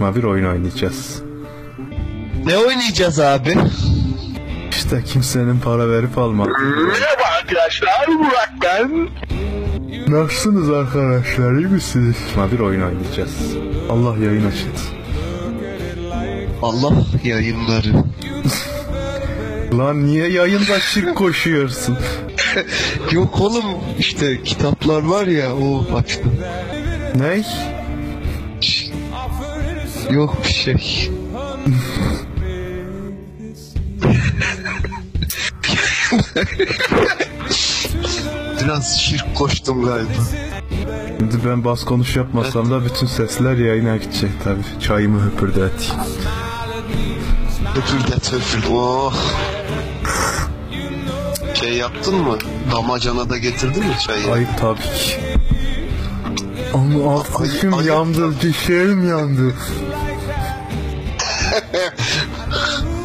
bir oyun oynayacağız. Ne oynayacağız abi? İşte kimsenin para verip almadı. Merhaba arkadaşlar Burak ben. Nasılsınız arkadaşlar iyi misiniz? bir oyun oynayacağız. Allah yayın açın. Allah yayınları. Lan niye yayında şık koşuyorsun? Yok oğlum işte kitaplar var ya o açtım. Ney? Yok bir şey. Biraz şirk koştum galiba. Şimdi ben bas konuş yapmasam da bütün sesler yayına gidecek tabi. Çayımı höpürdeteyim. Töpül de töpül. Oh. Şey yaptın mı? Damacana da getirdin mi çayı? Ayıp tabii ki. Ama alt Ayıp- dişim ayıp yandı, dişlerim yandı.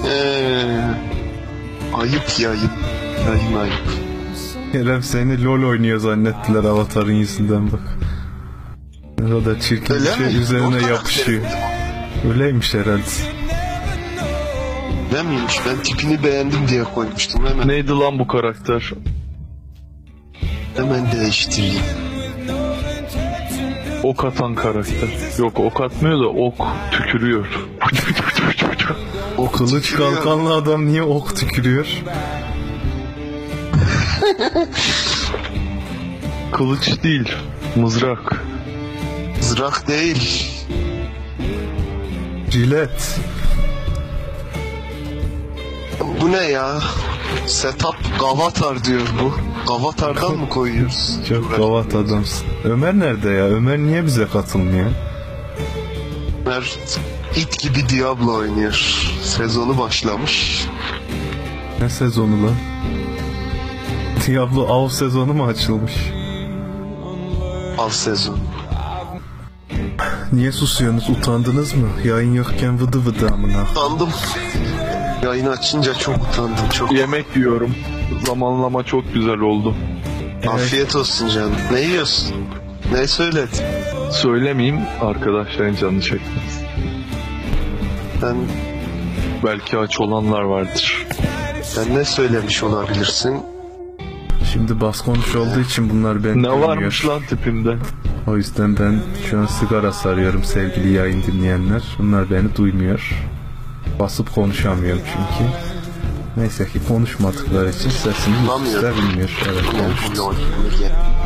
Ee, ayıp yayın. Yayın ayıp. Kerem seni LOL oynuyor zannettiler avatarın yüzünden bak. O da çirkin Öyle bir şey mi? üzerine yapışıyor. Öyleymiş herhalde. Ne miymiş? Ben tipini beğendim diye koymuştum. Hemen Neydi lan bu karakter? hemen değiştireyim. Ok atan karakter. Yok ok atmıyor da ok tükürüyor. O Kılıç kalkanlı adam niye ok tükürüyor? Kılıç değil. Mızrak. Zırak değil. Cilet. Bu ne ya? Setup Gavatar diyor bu. Gavatar'dan mı koyuyoruz? Çok gavat adamsın. Ömer nerede ya? Ömer niye bize katılmıyor? Ömer it gibi Diablo oynuyor. Sezonu başlamış. Ne sezonu lan? Diablo av sezonu mu açılmış? Al sezon. Niye susuyorsunuz? Utandınız mı? Yayın yokken vıdı vıdı amına. Utandım. Yayını açınca çok utandım. Çok. Yemek yiyorum. Zamanlama çok güzel oldu. Afiyet olsun canım. Ne yiyorsun? Ne söyledin? Söylemeyeyim arkadaşların canını çekmez. Ben, Belki aç olanlar vardır. sen ne söylemiş olabilirsin? Şimdi bas konuş olduğu için bunlar beni Ne duymuyor. varmış lan tipimde? O yüzden ben şu an sigara sarıyorum sevgili yayın dinleyenler. Bunlar beni duymuyor. Basıp konuşamıyorum çünkü. Neyse ki konuşmadıkları için da bilmiyor. Evet, konuş. Lol.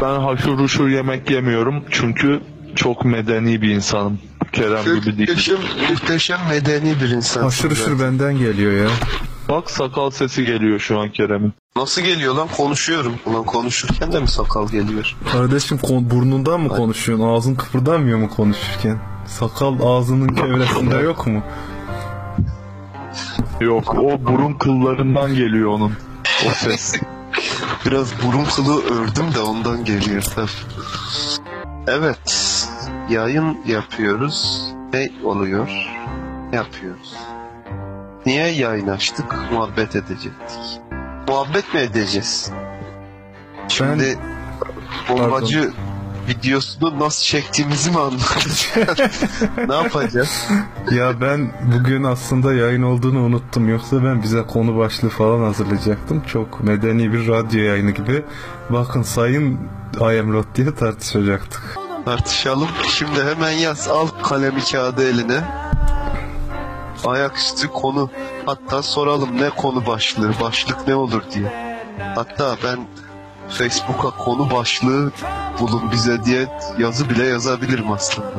Ben haşır uşur yemek yemiyorum çünkü çok medeni bir insanım. Kerem gibi değil. Muhteşem, muhteşem medeni bir insan. Haşır uşur benden geliyor ya. Bak sakal sesi geliyor şu an Kerem'in. Nasıl geliyor lan? Konuşuyorum. Ulan konuşurken de mi sakal geliyor? Kardeşim kon- burnundan mı konuşuyorsun? Ağzın kıpırdamıyor mu konuşurken? Sakal ağzının çevresinde yok mu? Yok o burun kıllarından geliyor onun. O ses. Biraz burun kılı ördüm de ondan geliyor. Evet. Yayın yapıyoruz. Ne oluyor? Ne yapıyoruz? Niye yayın açtık? Muhabbet edecektik. Muhabbet mi edeceğiz? Şimdi bombacı videosunu nasıl çektiğimizi mi anlatacağız? ne yapacağız? Ya ben bugün aslında yayın olduğunu unuttum. Yoksa ben bize konu başlığı falan hazırlayacaktım. Çok medeni bir radyo yayını gibi. Bakın sayın I am Rod diye tartışacaktık. Tartışalım. Şimdi hemen yaz. Al kalemi kağıdı eline. Ayaküstü konu. Hatta soralım ne konu başlığı, başlık ne olur diye. Hatta ben Facebook'a konu başlığı bulun bize diye yazı bile yazabilirim aslında.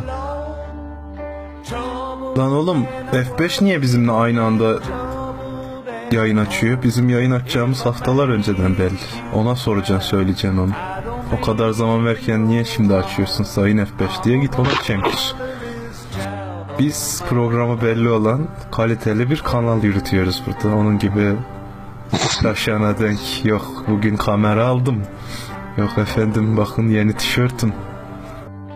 Lan oğlum F5 niye bizimle aynı anda yayın açıyor? Bizim yayın açacağımız haftalar önceden belli. Ona soracaksın söyleyeceksin onu. O kadar zaman verken niye şimdi açıyorsun sayın F5 diye git ona çemkir. Biz programı belli olan kaliteli bir kanal yürütüyoruz burada. Onun gibi taşana denk yok bugün kamera aldım. Yok efendim bakın yeni tişörtüm.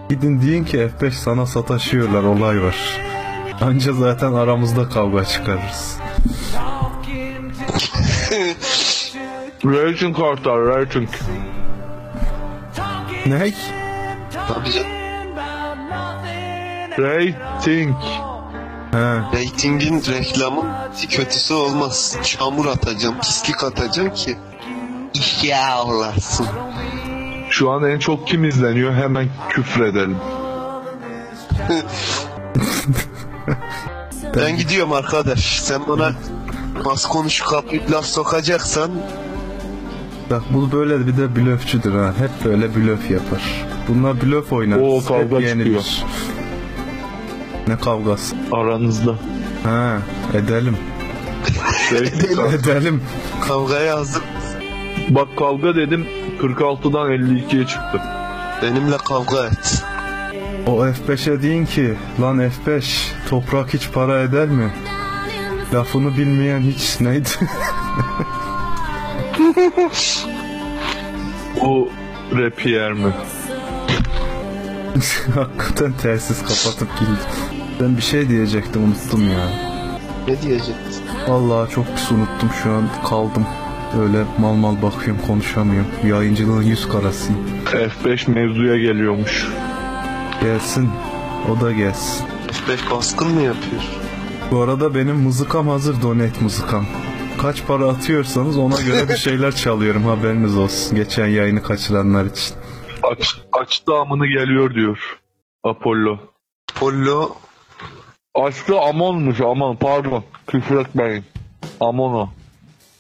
Gidin deyin ki F5 sana sataşıyorlar olay var. Anca zaten aramızda kavga çıkarırız. Rating kartlar rating. Ne? Tabii canım. Rating. He. Ratingin reklamın kötüsü olmaz. Çamur atacağım, pislik atacağım ki ihya olasın. Şu an en çok kim izleniyor hemen küfredelim. Ben gidiyorum arkadaş. Sen bana bas konuş kapıyı laf sokacaksan Bak bu böyle bir de blöfçüdür ha. Hep böyle blöf yapar. Bunlar blöf oynar. Oo, kavga Hep yenilir. çıkıyor. Ne kavgası? Aranızda. Ha, edelim. Şey, edelim. kavgaya hazır. bak kavga dedim 46'dan 52'ye çıktı. Benimle kavga et. O F5'e deyin ki lan F5 toprak hiç para eder mi? Lafını bilmeyen hiç neydi? O rap yer mi? Hakikaten telsiz kapatıp girdim. Ben bir şey diyecektim unuttum ya. Ne diyecektin? Vallahi çok pis unuttum şu an kaldım. Öyle mal mal bakıyorum konuşamıyorum. Yayıncılığın yüz karasıyım. F5 mevzuya geliyormuş. Gelsin. O da gelsin. F5 baskın mı yapıyor? Bu arada benim mızıkam hazır donate mızıkam. Kaç para atıyorsanız ona göre bir şeyler çalıyorum haberiniz olsun. Geçen yayını kaçıranlar için. Aç, açtı amını geliyor diyor. Apollo. Pollo Açtı Amon'muş Amon pardon. Küfür etmeyin. Amono.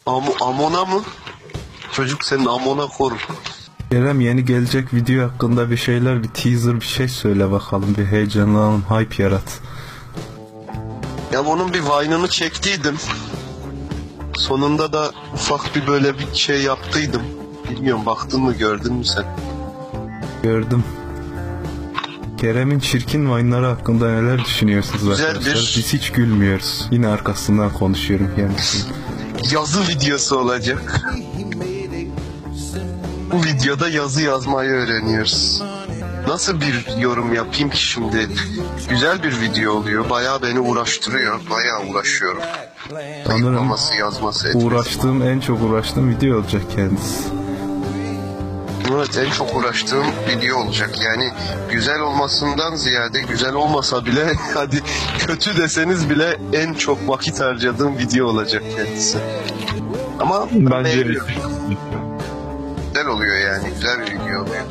Am Amona mı? Çocuk senin Amona koru. Kerem yeni gelecek video hakkında bir şeyler bir teaser bir şey söyle bakalım. Bir heyecanlanalım hype yarat. Ya onun bir Vine'ını çektiydim. Sonunda da ufak bir böyle bir şey yaptıydım. Bilmiyorum baktın mı gördün mü sen? Gördüm. Kerem'in çirkin Vine'ları hakkında neler düşünüyorsunuz Güzel arkadaşlar? bir- Biz hiç gülmüyoruz. Yine arkasından konuşuyorum kendisini. Yazı videosu olacak. Bu videoda yazı yazmayı öğreniyoruz. Nasıl bir yorum yapayım ki şimdi? Güzel bir video oluyor. Bayağı beni uğraştırıyor. Bayağı uğraşıyorum. Sanırım yazması, etmesi. uğraştığım en çok uğraştığım video olacak kendisi. Evet en çok uğraştığım video olacak. Yani güzel olmasından ziyade güzel olmasa bile hadi kötü deseniz bile en çok vakit harcadığım video olacak kendisi. Ama Bence güzel oluyor yani güzel bir video oluyor.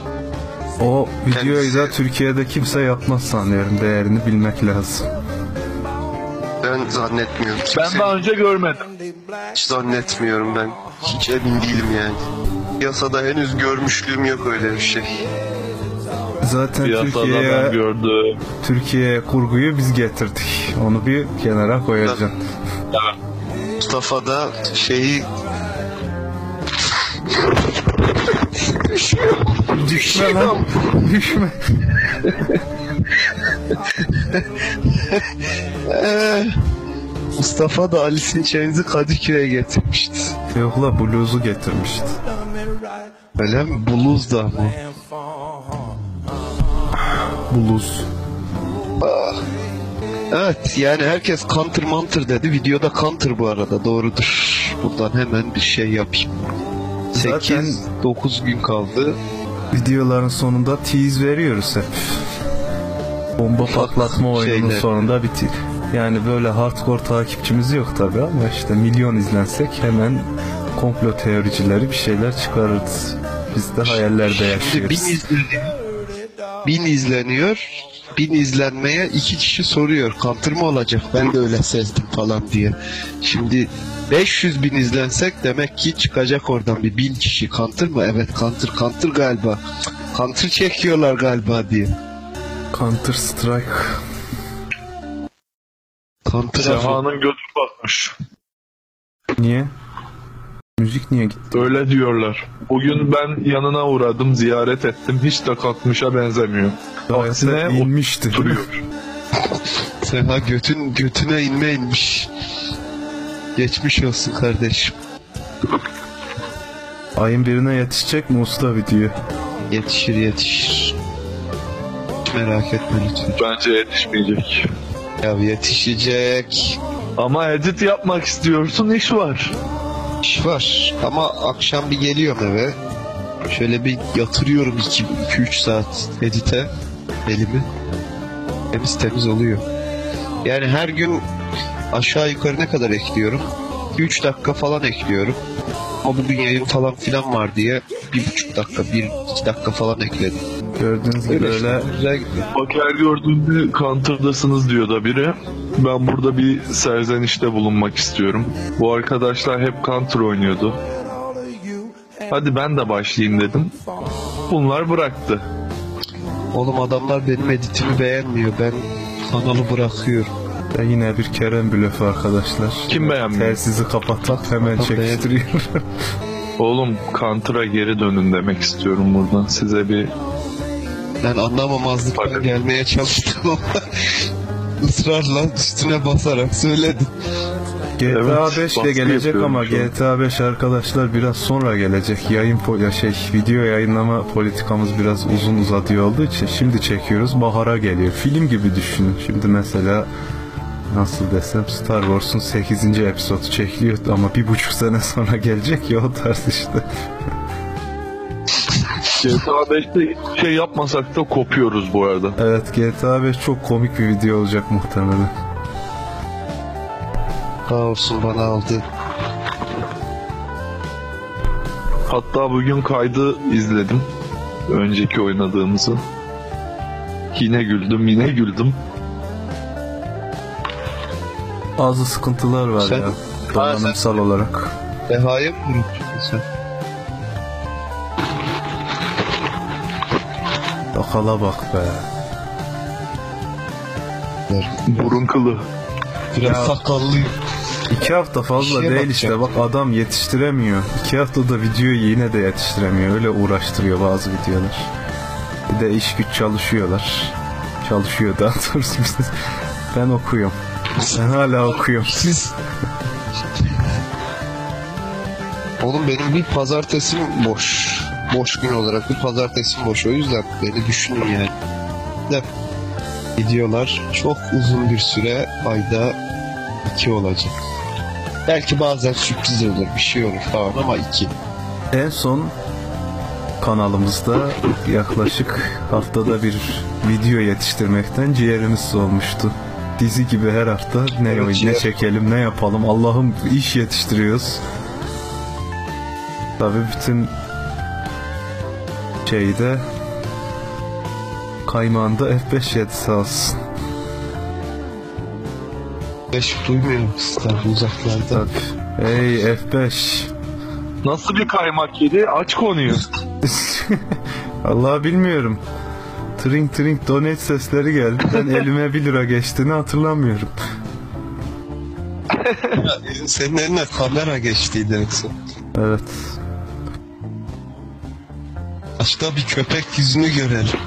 O videoyu da Türkiye'de kimse yapmaz sanıyorum. Değerini bilmek lazım. Ben zannetmiyorum. Ben Kimse daha önce görmedim. hiç zannetmiyorum ben. Hiç emin değilim yani. Piyasada henüz görmüşlüğüm yok öyle bir şey. Zaten Piyasada Türkiye'ye gördüm. Türkiye'ye kurguyu biz getirdik. Onu bir kenara koyacağım. Mustafa da şeyi Düşme lan. Düşme. Mustafa da Alice in Chains'i Kadıköy'e getirmişti. Yok la bluzu getirmişti. Öyle mi? Blues da mı? Bluz. Evet yani herkes counter manter dedi. Videoda counter bu arada doğrudur. Buradan hemen bir şey yapayım. Zaten- 8-9 gün kaldı. Videoların sonunda tease veriyoruz hep. Bomba patlatma oyununun şeyler. sonunda bitir. Yani böyle hardcore takipçimiz yok tabi ama işte milyon izlensek hemen komplo teoricileri bir şeyler çıkarırız. Biz de hayallerde Şimdi bin yaşıyoruz. izleniyor. Bin izleniyor. Bin izlenmeye iki kişi soruyor. Counter mı olacak? Ben de öyle sezdim falan diye. Şimdi 500 bin izlensek demek ki çıkacak oradan bir bin kişi. Counter mı? Evet counter counter galiba. Counter çekiyorlar galiba diye. Counter Strike. Counter'a Seha'nın götü batmış. Niye? Müzik niye gitti? Öyle diyorlar. Bugün ben yanına uğradım, ziyaret ettim. Hiç de kalkmışa benzemiyor. Aksine inmişti. Seha götün götüne inme inmiş. Geçmiş olsun kardeşim. Ayın birine yetişecek mi usta video? Yetişir yetişir. Merak etme lütfen. Bence yetişmeyecek. Ya yetişecek. Ama edit yapmak istiyorsun, iş var. İş var ama akşam bir geliyorum eve. Şöyle bir yatırıyorum 2-3 saat edite elimi. Temiz temiz oluyor. Yani her gün aşağı yukarı ne kadar ekliyorum? 3 dakika falan ekliyorum. Ama bugün yayın falan filan var diye bir buçuk dakika, bir iki dakika falan ekledim. Gördüğünüz gibi Öyle öyle işte, güzel gidiyor. Bak her gördüğünde Counter'dasınız diyor da biri. Ben burada bir serzenişte bulunmak istiyorum. Bu arkadaşlar hep Counter oynuyordu. Hadi ben de başlayayım dedim. Bunlar bıraktı. Oğlum adamlar benim editimi beğenmiyor. Ben kanalı bırakıyorum. Ya yine bir Kerem blöfü arkadaşlar. Kim beğenmiyor? Telsizi kapatıp hemen Tamam, çekiştiriyor. Oğlum Counter'a geri dönün demek istiyorum buradan. Size bir Ben anlamamazlıktan Bakın. gelmeye çalıştım ama ısrarla üstüne basarak söyledim. GTA Evet, 5 de gelecek ama. GTA 5 arkadaşlar biraz sonra gelecek. Yayın po- ya şey video yayınlama politikamız biraz uzun uzadığı olduğu için şimdi çekiyoruz. Bahara geliyor. Film gibi düşünün. Şimdi mesela nasıl desem Star Wars'un 8. episodu çekiliyor ama bir buçuk sene sonra gelecek ya o tarz işte. GTA 5'te hiçbir şey yapmasak da kopuyoruz bu arada. Evet GTA 5 çok komik bir video olacak muhtemelen. Sağ olsun bana aldı. Hatta bugün kaydı izledim. Önceki oynadığımızı. Yine güldüm, yine güldüm. Bazı sıkıntılar var Sen- ya donanımsal olarak. Deha'ya mı sen? Bakala bak be. Burun kılı. Biraz Ya. sakallıyım. İki hafta fazla değil işte bak adam yetiştiremiyor. İki haftada videoyu yine de yetiştiremiyor. Öyle uğraştırıyor bazı videolar. Bir de iş güç çalışıyorlar. Çalışıyor daha doğrusu biz. Ben okuyorum. Ben hala okuyorum. Siz... Oğlum benim bir pazartesim boş. Boş gün olarak bir pazartesim boş. O yüzden beni düşünün yani. De videolar çok uzun bir süre ayda iki olacak. Belki bazen sürpriz olur bir şey olur falan ama iki. En son kanalımızda yaklaşık haftada bir video yetiştirmekten ciğerimiz olmuştu. Dizi gibi her hafta ne Evet, oyun, ne ciğer. çekelim, ne yapalım. Allah'ım iş yetiştiriyoruz. Tabii bütün şeyde kaymağında F5 yedi sağ olsun. Beş duymuyorum sizden uzaklarda. Tabii. Hey F5. Nasıl bir kaymak yedi? Aç konuyu. Allah bilmiyorum. Tring tring donate sesleri geldi. Ben elime 1 lira geçtiğini hatırlamıyorum. Senin eline kamera geçtiydi son. Evet. Başta bir köpek yüzünü görelim.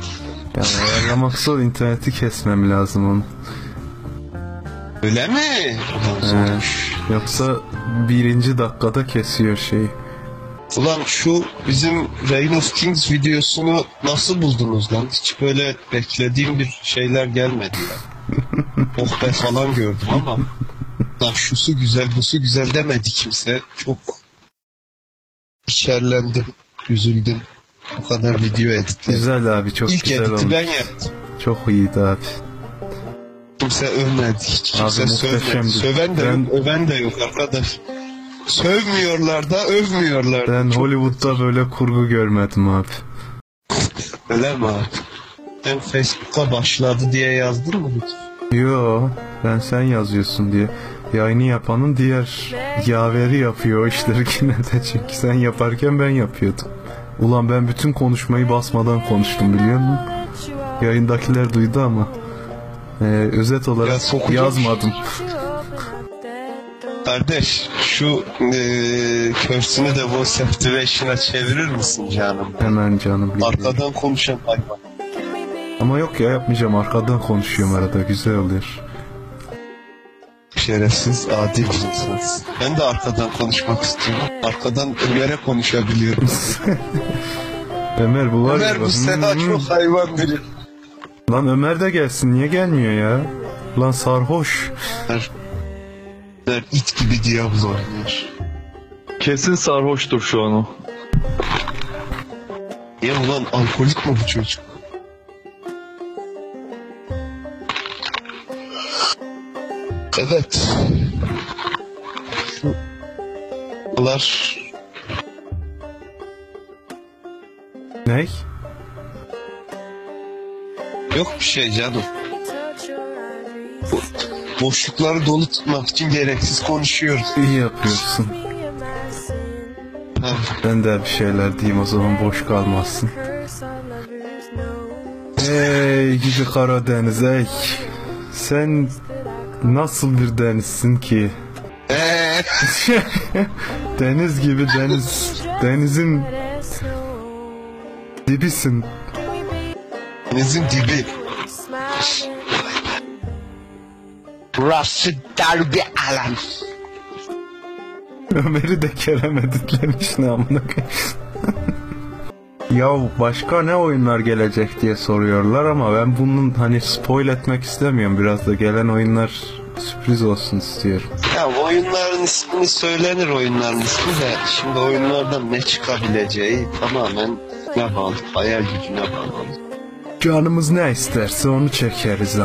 Yani ayarlamak zor interneti kesmem lazım onu. Öyle mi? Ee, yoksa birinci dakikada kesiyor şeyi. Ulan şu bizim Reign of Kings videosunu nasıl buldunuz lan? Hiç böyle beklediğim bir şeyler gelmedi ya. oh be falan gördüm ama lan şusu güzel busu güzel demedi kimse. Çok içerlendim, üzüldüm. Bu kadar video editledim. Güzel abi çok İlk güzel olmuş. ben yaptım. Çok iyiydi abi. Kimse övmedi. Hiç kimse Abi sövmedi. muhteşemdi. Söven de Ben- yok, öven de yok arkadaş. Sövmüyorlar da övmüyorlar. Ben Hollywood'da böyle kurgu görmedim abi. Öyle mi abi? Ben Facebook'a başladı diye yazdın mı hiç? Yo ben sen yazıyorsun diye. Yayını yapanın diğer yaveri yapıyor o işleri yine de çünkü sen yaparken ben yapıyordum. Ulan ben bütün konuşmayı basmadan konuştum biliyor musun? Yayındakiler duydu ama ee, özet Ya olarak sokacağım. yazmadım. Kardeş şu eee körsünü de voice activation'a çevirir misin canım? Hemen canım. Arkadan konuşan hayvan. Ama yok ya yapmayacağım arkadan konuşuyorum arada güzel oluyor. Şerefsiz, adi bir insansın. Ben de arkadan konuşmak istiyorum. Arkadan Ömer'e konuşabiliyorum. Ömer bu var Ömer ya. bu Sena hmm, çok hayvan biri. Lan Ömer de gelsin niye gelmiyor ya? Lan sarhoş. Ömer, Ömer it gibi Diablo oynuyor. Kesin sarhoştur şu an o. Ya ulan alkolik mi bu çocuk? Evet. Bunlar Ney? yok bir şey canım. Bu, boşlukları dolu tutmak için gereksiz konuşuyoruz. İyi yapıyorsun. Ha, Ben de bir şeyler diyeyim o zaman boş kalmazsın. Ey gidi Karadeniz ey. Sen nasıl bir denizsin ki? Eee, Deniz gibi deniz. Denizin dibisin. denizin dibi. Burası dar bir alan. Ömer'i de Kerem editlemiş ne amına koyayım. Ya başka ne oyunlar gelecek diye soruyorlar ama ben bunun hani spoil etmek istemiyorum. Biraz da gelen oyunlar sürpriz olsun istiyorum. Ya oyunların ismini söylenir oyunların ismi de şimdi oyunlardan ne çıkabileceği tamamen ne bağlı, hayal gücüne bağlı. Canımız ne isterse onu çekeriz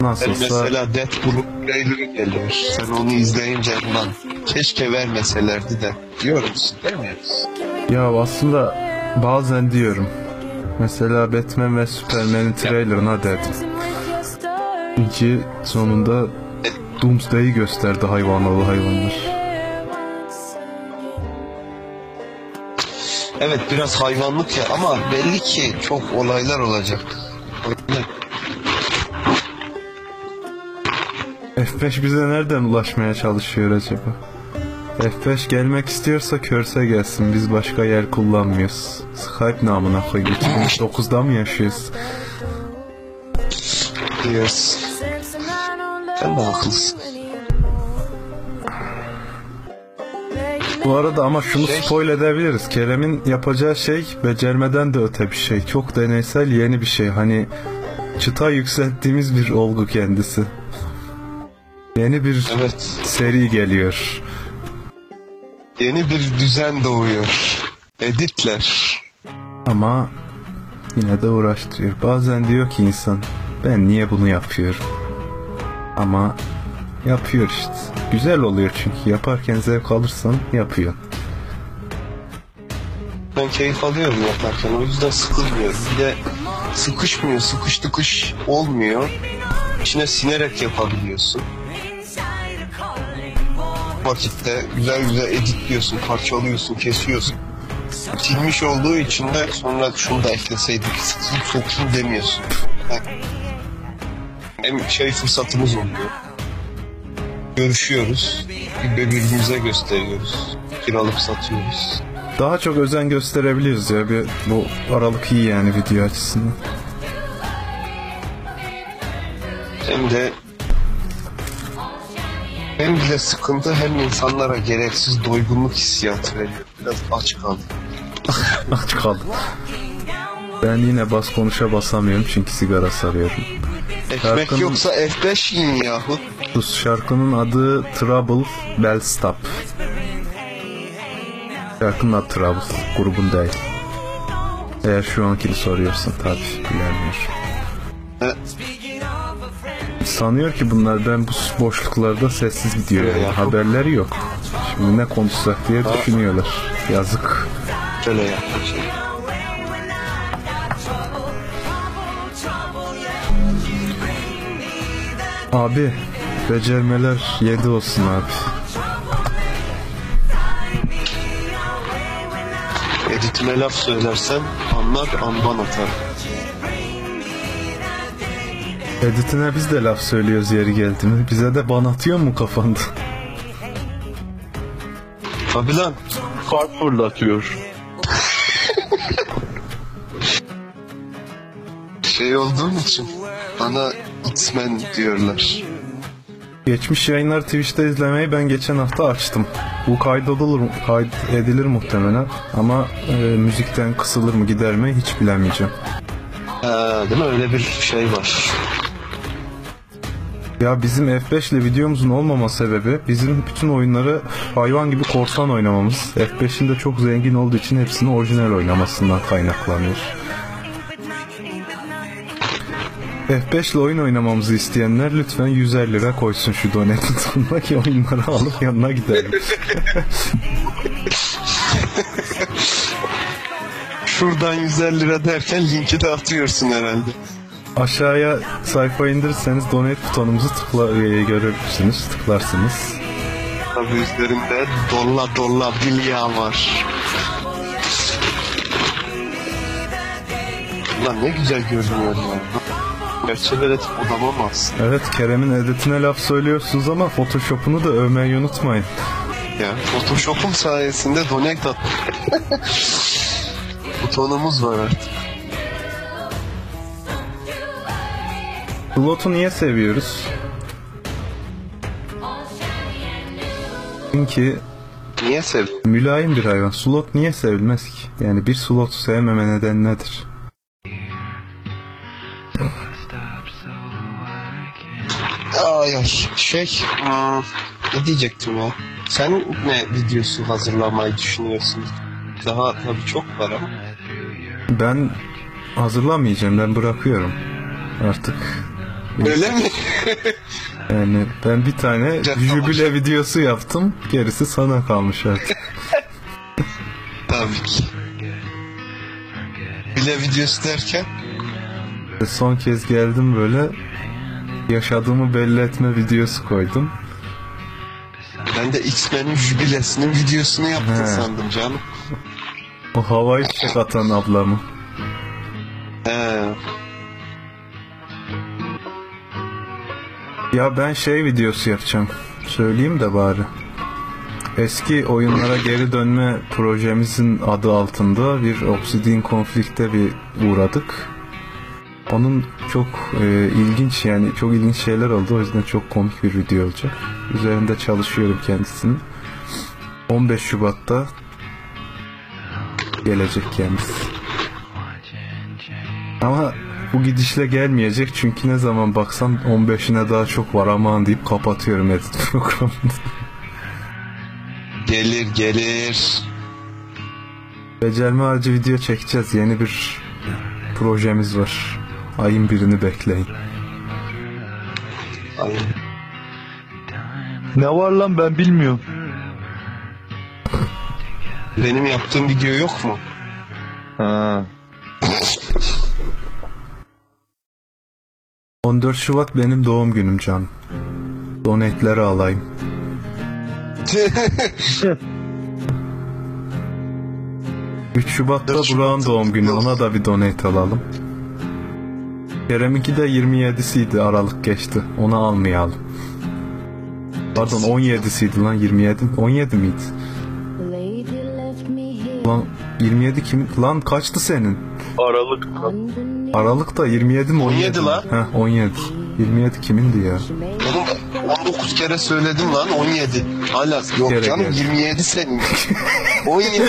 zaman. Ben Nasılsa mesela Deadpool'un trailerı geliyor. Sen onu izleyince lan keşke vermeselerdi de diyor musun demiyor musun? ya aslında bazen diyorum. Mesela Batman ve Superman'in trailerına dedim. Ki sonunda Doomsday'i gösterdi hayvanalı hayvanlar. Evet biraz hayvanlık ya ama belli ki çok olaylar olacak. F5 bize nereden ulaşmaya çalışıyor acaba? F5 gelmek istiyorsa körse gelsin. Biz başka yer kullanmıyoruz. Skype namına koyayım. 2009'da mı yaşıyoruz? Diyoruz. Sen de haklısın. Bu arada ama şunu Şey- spoil edebiliriz. Kerem'in yapacağı şey becermeden de öte bir şey. Çok deneysel yeni bir şey. Hani çıta yükselttiğimiz bir olgu kendisi. Yeni bir Evet. seri geliyor. Yeni bir düzen doğuyor. Editler. Ama yine de uğraştırıyor. Bazen diyor ki insan ben niye bunu yapıyorum? Ama yapıyor işte. Güzel oluyor çünkü yaparken zevk alırsan yapıyor. Ben keyif alıyorum yaparken o yüzden sıkılmıyorum. Bir de sıkışmıyor, sıkış tıkış olmuyor. İçine sinerek yapabiliyorsun. Vakitte güzel güzel editliyorsun, parçalıyorsun, kesiyorsun. Silmiş olduğu için de sonra şunu da ekleseydik, sıkılıp soksun demiyorsun. Hem şey fırsatımız oluyor. Görüşüyoruz, birbirimize gösteriyoruz, kiralıp satıyoruz. Daha çok özen gösterebiliriz ya. Bir, bu aralık iyi yani video açısından. Hem de hem bile sıkıntı hem insanlara gereksiz doygunluk hissiyatı veriyor. Biraz aç kaldım. Aç kaldım. Ben yine bas konuşa basamıyorum çünkü sigara sarıyorum. Ekmek Şarkının- yoksa F5 yiyin yahu. Bu şarkının adı Trouble Bell Stop. Şarkının adı Trouble, grubun değil. Eğer şu ankini soruyorsan tabii bilemiyorum. Ha, Sanıyor ki bunlar ben bu boşluklarda sessiz gidiyorum. Ya. Haberleri yok. Şimdi ne konuşsak diye düşünüyorlar. Yazık. Şöyle yaklaşayım. Abi becermeler yedi olsun abi. Editime laf söylersen anlar anban atar. Editine biz de laf söylüyoruz yeri geldi mi? Bize de ban atıyor mu kafanda? Tabi lan. Kalp fırlatıyor. Şey olduğum için bana X-Men diyorlar. Geçmiş yayınları Twitch'te izlemeyi ben geçen hafta açtım. Bu kaydedilir, kaydedilir muhtemelen ama e, müzikten kısılır mı gider mi hiç bilemeyeceğim. Ha, değil mi? Öyle bir şey var. Ya bizim F5 ile videomuzun olmama sebebi bizim bütün oyunları hayvan gibi korsan oynamamız. F5'in de çok zengin olduğu için hepsini orijinal oynamasından kaynaklanıyor. F5 ile oyun oynamamızı isteyenler lütfen 150 lira koysun şu donetin sonuna ki oyunları alıp yanına gidelim. Şuradan 150 lira derken linki de atıyorsun herhalde. Aşağıya sayfa indirirseniz donate butonumuzu tıkla e, görürsünüz, tıklarsınız. Tabii üzerinde dolla dolla bilya var. Ulan ne güzel görünüyor ya. Gerçekten et odamamaz Evet Kerem'in editine laf söylüyorsunuz ama Photoshop'unu da övmeyi unutmayın. ya. Photoshop'um sayesinde donate at. Butonumuz var artık. Slot'u niye seviyoruz? Çünkü Niye sevdin? mülayim bir hayvan. Slot niye sevilmez ki? Yani bir slot sevmeme neden nedir? Ay ay şey hmm, ne diyecektim ya. Sen ne videosu hazırlamayı düşünüyorsun? Daha tabii çok var ama. Ben hazırlamayacağım. Ben bırakıyorum. Artık Öyle mi? yani ben bir tane jübile videosu yaptım. Gerisi sana kalmış artık. tabii ki. Bile videosu derken Son kez geldim böyle yaşadığımı belli etme videosu koydum. ben de X-Men'in jübilesinin videosunu yaptın He. sandım canım. O havayı fişek atan ablamı. He. Ya ben şey videosu yapacağım. Söyleyeyim de bari. Eski oyunlara geri dönme projemizin adı altında bir Obsidian konflikte bir uğradık. Onun çok e, ilginç yani çok ilginç şeyler oldu. O yüzden çok komik bir video olacak. Üzerinde çalışıyorum kendisinin. 15 Şubat'ta gelecek kendisi. Ama bu gidişle gelmeyecek çünkü ne zaman baksam 15'ine daha çok var aman deyip kapatıyorum edit programını. Gelir gelir. Becerme harcı video çekeceğiz. Yeni bir projemiz var. Ayın birini bekleyin. Ay, Ne var lan ben bilmiyorum. benim yaptığım video yok mu? Ha. 14 Şubat benim doğum günüm can. Donetleri alayım. ...3 Şubat'ta 4 Burak'ın doğum günü. Ona da bir donate alalım. Kerem'inki de 27'siydi. Aralık geçti. Onu almayalım. Pardon 17'siydi lan 27. 17 miydi? Lan 27 kim? Lan kaçtı senin? Aralık. Aralık'ta 27 mi 17 17 mi? lan. Heh 17. 27 kimindi ya? Oğlum 19 kere söyledim lan 17. Hala yok kere canım geldi. 27 senin. 17.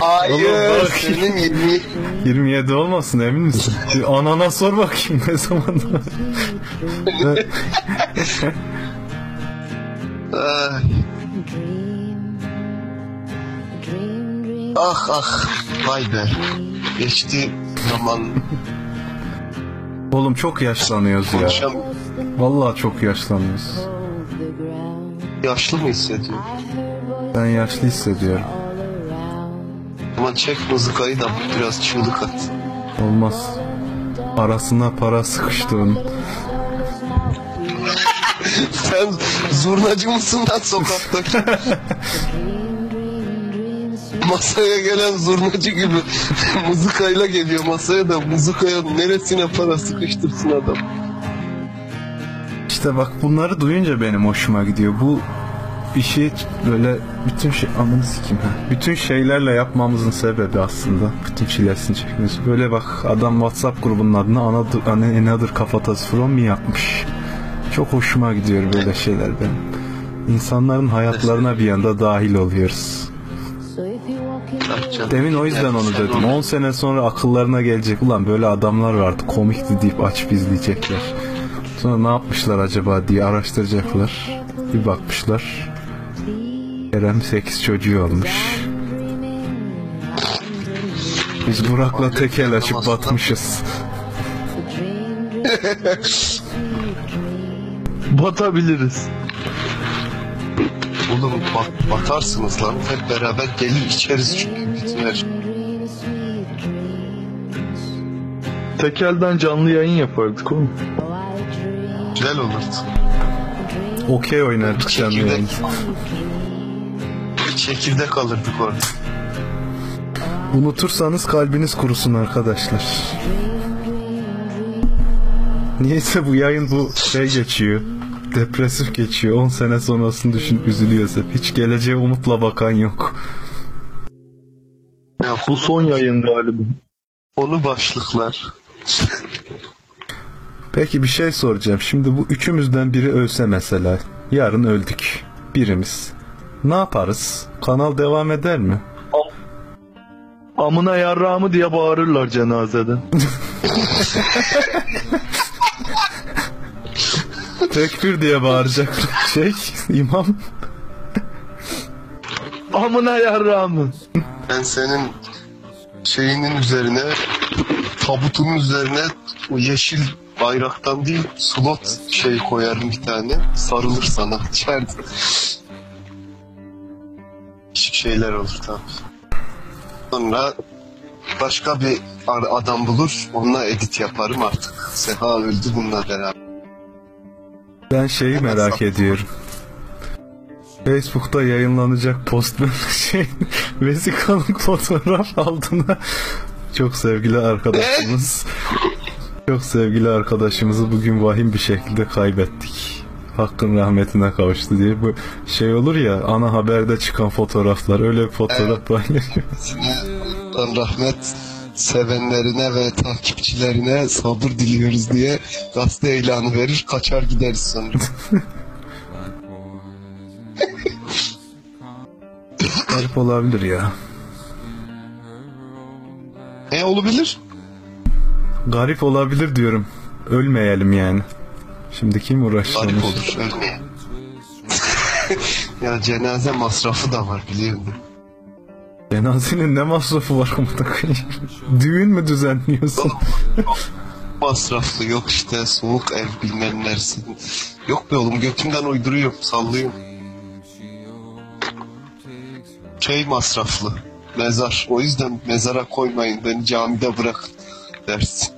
Hayır Oğlum senin 27. 27 olmasın emin misin? Anana sor bakayım ne zaman. Ah ah vay be. Geçti zaman Oğlum çok yaşlanıyoruz ya. Vallahi çok yaşlanıyoruz. Yaşlı mı hissediyor? Ben yaşlı hissediyorum. Aman çek mızıkayı da biraz çığlık at. Olmaz. Arasına para sıkıştığın. Sen zurnacı mısın lan sokaktaki? masaya gelen zurnacı gibi mızıkayla geliyor masaya da mızıkaya neresine para sıkıştırsın adam. İşte bak bunları duyunca benim hoşuma gidiyor. Bu işi böyle bütün şey ananı sikeyim ha. Bütün şeylerle yapmamızın sebebi aslında bütün çilesini çekmesi. Böyle bak adam WhatsApp grubunun adına Another, Another Kafatası From Me yapmış. Çok hoşuma gidiyor böyle şeyler benim. İnsanların hayatlarına bir anda dahil oluyoruz. Ah. Demin o yüzden onu dedim. 10 sene sonra akıllarına gelecek. Ulan böyle adamlar vardı komikti deyip açıp izleyecekler. Sonra ne yapmışlar acaba diye araştıracaklar. Bir bakmışlar. Kerem 8 çocuğu olmuş. Biz Burak'la tekel açıp batmışız. Batabiliriz. Oğlum bak, batarsınız lan. Hep beraber gelir içeriz çünkü bütün her şey. Tekelden canlı yayın yapardık oğlum. Güzel olurdu. Okey oynardık canlı Çekirdek, yayın. çekirdek alırdık orada. Unutursanız kalbiniz kurusun arkadaşlar. Niyeyse bu yayın bu şey geçiyor. Depresif geçiyor. 10 sene sonrasını düşün üzülüyoruz hep. Hiç geleceğe umutla bakan yok. Ya, Bu son yayın galiba. Onu başlıklar. Peki bir şey soracağım. Şimdi bu üçümüzden biri ölse mesela. Yarın öldük. Birimiz. Ne yaparız? Kanal devam eder mi? Amına yarrağımı diye bağırırlar cenazede. Tekbir diye bağıracak şey imam. Amına yarrağımı. Ben senin şeyinin üzerine tabutunun üzerine o yeşil bayraktan değil slot şey koyarım bir tane sarılır sana içeride. Değişik şeyler olur tabi. Sonra başka bir adam bulur onunla edit yaparım artık. Seha öldü bununla beraber. Ben şeyi merak ediyorum. Facebook'ta yayınlanacak post şey vesikalık fotoğraf altına çok sevgili arkadaşımız çok sevgili arkadaşımızı bugün vahim bir şekilde kaybettik. Hakkın rahmetine kavuştu diye bu şey olur ya ana haberde çıkan fotoğraflar öyle bir fotoğraf paylaşıyor. Allah'tan rahmet sevenlerine ve takipçilerine sabır diliyoruz diye gazete ilanı verir kaçar gideriz sonra. Garip olabilir ya. ne olabilir? Garip olabilir diyorum. Ölmeyelim yani. Şimdi kim uğraşacak? Garip olur ölmeye. ya cenaze masrafı da var biliyor musun? Cenazenin ne masrafı var koyayım? Düğün mü düzenliyorsun? Masraflı yok işte soğuk ev bilmem neresi. Yok be oğlum götümden uyduruyorum sallıyorum. Şey masraflı mezar o yüzden mezara koymayın beni camide bırak dersin.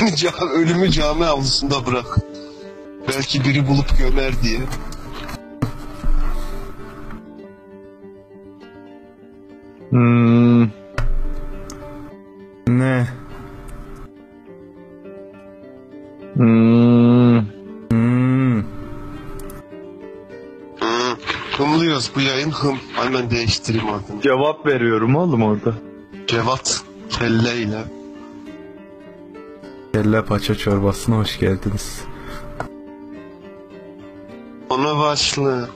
Yani cami, ölümü cami avlusunda bırak. Belki biri bulup gömer diye. Hmm. ne? Hmm. Hmm. Hı. Hımlıyoruz bu yayın hım. Hemen değiştireyim adını. Cevap veriyorum oğlum orada. Cevat Kelle ile. Kelle paça çorbasına hoş geldiniz. Ona başlı.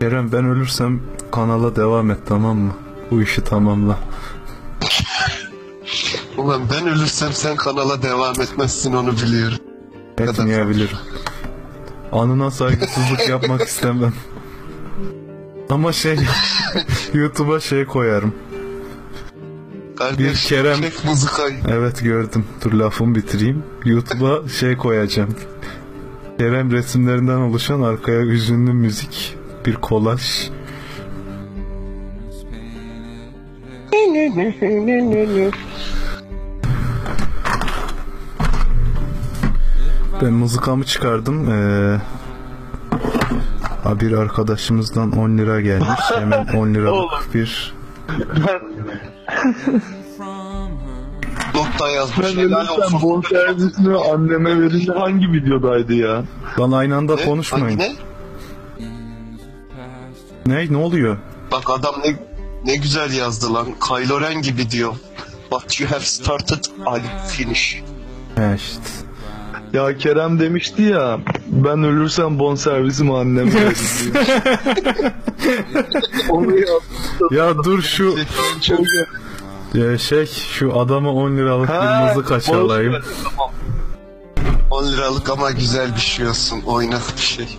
Kerem ben ölürsem kanala devam et tamam mı? Bu işi tamamla. Ulan ben ölürsem sen kanala devam etmezsin onu biliyorum. Etmeyebilirim. Anına saygısızlık yapmak istemem. Ama şey YouTube'a şey koyarım. Kardeş, Bir Kerem- mızıkayı. Evet gördüm. Dur lafımı bitireyim. YouTube'a şey koyacağım. Kerem resimlerinden oluşan arkaya hüzünlü müzik. Bir kolaj. Ben mızıkamı çıkardım. Ee, ha, bir arkadaşımızdan 10 lira gelmiş. Hemen 10 liralık bir Notta yazmış. Ben Helal olsun. servisini anneme verince hangi videodaydı ya? Lan aynı anda Ne? konuşmayın. Hangi ne? Ne? Ne oluyor? Bak adam ne ne güzel yazdı lan. Kylo Ren gibi diyor. What you have started, I'll finish. He işte. Ya Kerem demişti ya ben ölürsem bon servisimi anneme. Onu. Ya dur şu e, şey şu adama 10 liralık boş ver, tamam. 10 liralık ama güzel bir şey olsun. Oynak bir şey.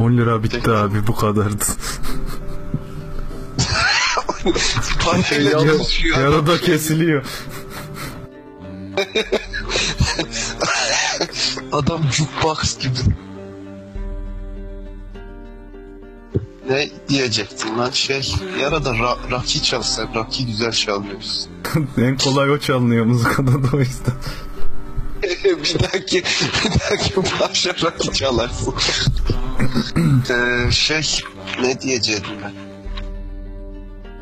On lira bitti abi bu kadardı. Çalışıyor. Yarıda kesiliyor. Adam jukebox gibi. Ne diyecektim lan şey yarada ra Rocky çalsan Rocky güzel çalıyorsun. en kolay o çalınıyor mızıkada da o yüzden. bir dahaki bir dahaki parça Rocky çalarsın. ee, şey ne diyecektim ben?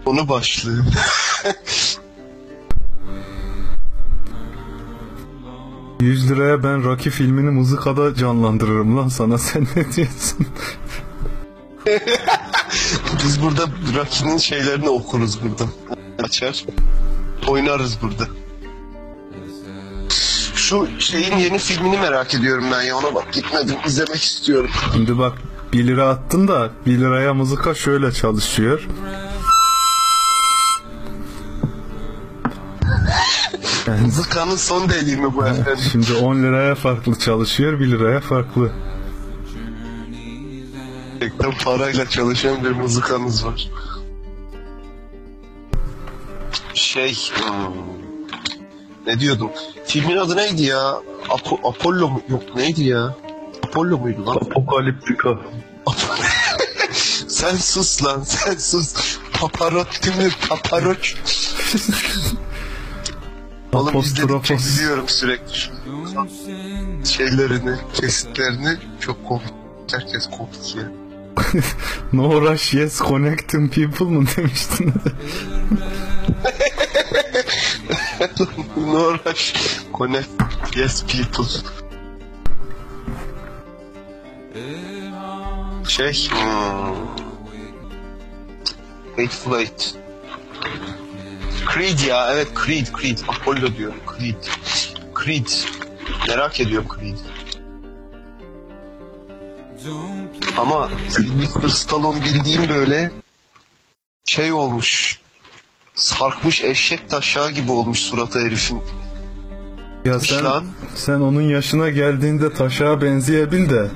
Konu başlığı. Yüz liraya ben Rocky filmini mızıkada canlandırırım lan sana sen ne diyorsun? Biz burada Rocky'nin şeylerini okuruz burada. Açar. Oynarız burada. Şu şeyin yeni filmini merak ediyorum ben ya ona bak gitmedim izlemek istiyorum. Şimdi bak 1 lira attın da 1 liraya mızıka şöyle çalışıyor. Yani Zıkanın son deliği mi bu efendim? şimdi 10 liraya farklı çalışıyor 1 liraya farklı. Gerçekten parayla çalışan bir mızıkanız var. Şey... hmm, ne diyordum? Filmin adı neydi ya? Apo- Apollo mu? Yok neydi ya? Apollo muydu lan? Apokaliptika. sen sus lan sen sus. Paparotti mi? Paparot. Oğlum izledikçe gülüyorum sürekli. Şeylerini, kesitlerini çok komik. Herkes komik ya. No rush yes connecting people mı demiştin? No rush. Connect. Yes people. Şey. Hmm. Hateful Eight. Creed ya evet Creed Creed Apollo diyorum Creed Creed merak ediyorum Creed ama Sylvester Stallone bildiğim böyle şey olmuş sarkmış eşek taşağı gibi olmuş suratı herifin ya sen, lan. sen onun yaşına geldiğinde taşağa benzeyebil de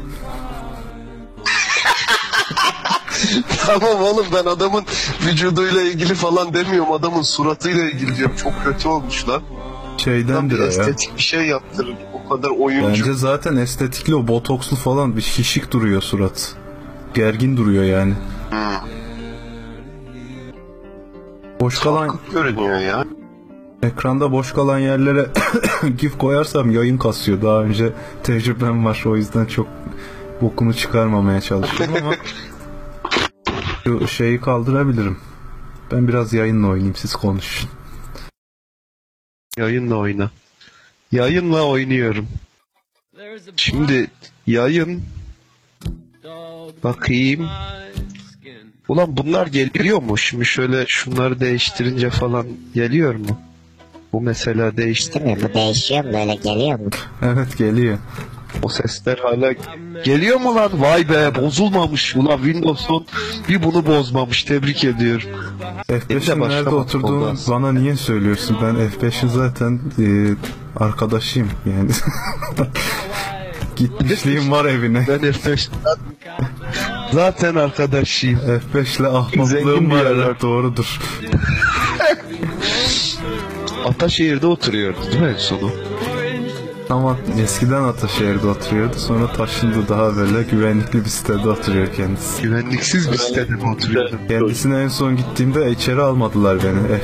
tamam oğlum ben adamın vücuduyla ilgili falan demiyorum adamın suratıyla ilgili diyorum çok kötü olmuş lan Tam şeydendir bir o ya. estetik bir şey yaptırın o kadar oyuncu Bence zaten estetikli o botokslu falan bir şişik duruyor surat. Gergin duruyor yani. Boş kalan Sarkık görünüyor ya ekranda boş kalan yerlere gif koyarsam yayın kasıyor. Daha önce tecrübem var o yüzden çok bokunu çıkarmamaya çalışıyorum ama şu şeyi kaldırabilirim. Ben biraz yayınla oynayayım siz konuşun. Yayınla oyna. Yayınla oynuyorum. Şimdi yayın bakayım. Ulan bunlar geliyor mu? Şimdi şöyle şunları değiştirince falan geliyor mu? Bu mesela değişti. Mi? Bu değişiyor mu? Böyle geliyor mu? Evet geliyor. O sesler hala geliyor mu lan? Vay be bozulmamış. Ulan Windows'un bir bunu bozmamış. Tebrik ediyorum. F5'in başlama nerede oturduğunu olmaz. bana niye söylüyorsun? Ben F5'in zaten e, arkadaşıyım yani. Gitmişliğim var evine. Ben F5 zaten arkadaşıyım. F5 ile Zengin ahmaklığım bir var yerler. evet doğrudur. Ataşehir'de oturuyordu değil mi en sonu? Ama eskiden Ataşehir'de oturuyordu sonra taşındı daha böyle güvenlikli bir sitede oturuyor kendisi. Güvenliksiz bir sitede mi oturuyordu? Kendisine en son gittiğimde içeri almadılar beni.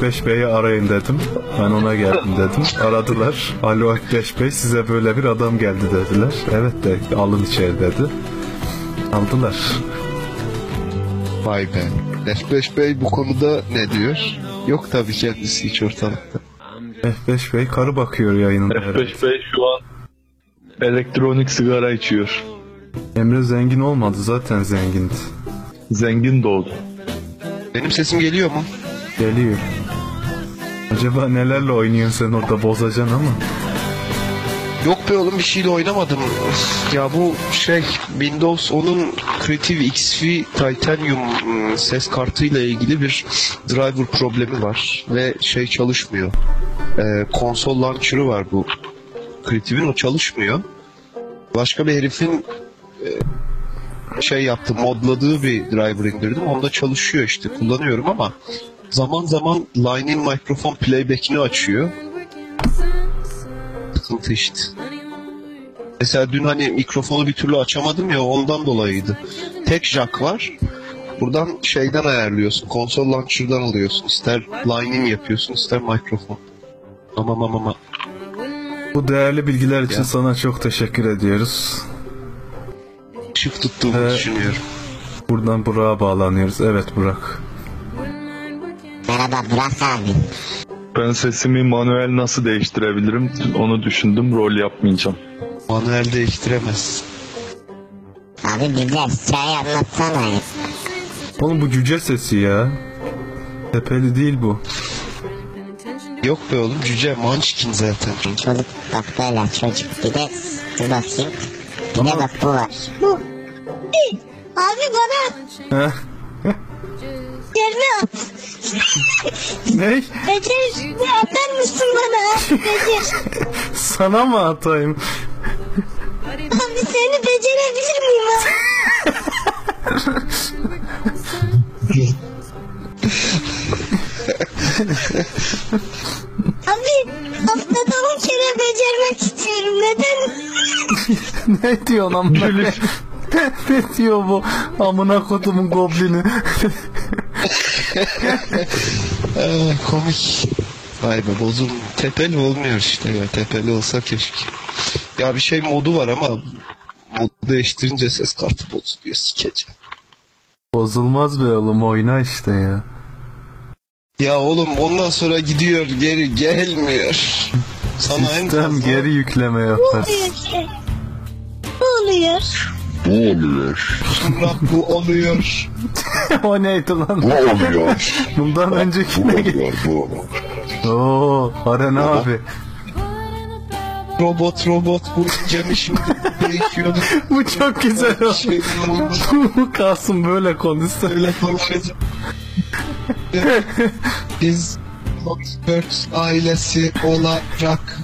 F, F5 Bey'i arayın dedim. Ben ona geldim dedim. Aradılar. Alo F5 Bey size böyle bir adam geldi dediler. Evet de alın içeri dedi. Aldılar. Vay be. F5 Bey bu konuda ne diyor? Yok tabii kendisi hiç ortalıkta. F5 Bey karı bakıyor yayınında. F5 Bey şu an elektronik sigara içiyor. Emre zengin olmadı zaten zengindi. Zengin doğdu. Benim sesim geliyor mu? Geliyor. Acaba nelerle oynuyorsun sen orada bozacaksın ama. Yok be oğlum bir şeyle oynamadım. Ya bu şey Windows 10'un Creative XV Titanium ım, ses kartıyla ilgili bir driver problemi var ve şey çalışmıyor. Ee, konsol launcher'ı var bu Creative'in o çalışmıyor. Başka bir herifin şey yaptım modladığı bir driver indirdim. Onda çalışıyor işte kullanıyorum ama zaman zaman line-in mikrofon playback'ini açıyor. Sıkıntı işte. Mesela dün hani mikrofonu bir türlü açamadım ya ondan dolayıydı. Tek jack var. Buradan şeyden ayarlıyorsun. Konsol launcher'dan alıyorsun. İster line-in yapıyorsun ister mikrofon. Ama ama ama. Bu değerli bilgiler için Ya. sana çok teşekkür ediyoruz. Şık tuttuğumu Ee, düşünüyorum. Buradan Burak'a bağlanıyoruz. Evet Burak. Merhaba Burak abi. Ben sesimi manuel nasıl değiştirebilirim onu düşündüm rol yapmayacağım. Manuel değiştiremez. Abi bize hikaye anlatsana. Oğlum bu cüce sesi ya. Tepeli değil bu. Yok be oğlum cüce Munchkin zaten. Çocuk bak böyle çocuk. Bir de dur bakayım. Bir de bak bu var. Bu. Abi bana At. ne? Beceri atar mısın bana? Beceri. Sana mı atayım? Abi seni becerebilir miyim abi? Abi haftada 10 kere becermek istiyorum. Neden? ne diyorsun amına? ne diyor bu amına kodumun goblini? Ee, komik. Vay be bozul. Tepeli olmuyor işte ya. Tepeli olsa keşke. Ya bir şey modu var ama modu değiştirince ses kartı bozuluyor sikeceğim. Bozulmaz be oğlum oyna işte ya. Ya oğlum ondan sonra gidiyor geri gelmiyor. Sana en Sistem fazla geri yükleme yapar. Ne oluyor? sonra bu oluyor. o neydi lan? Bu oluyor. Bundan önceki Bu ne? oluyor bu. Oo, Haren abi. Robot robot bu Cem'i şimdi değişiyordu. Bu çok güzel oldu. Şey. Bu kalsın böyle konuşsa. Öyle konuşacağım. Biz Foxbirds ailesi olarak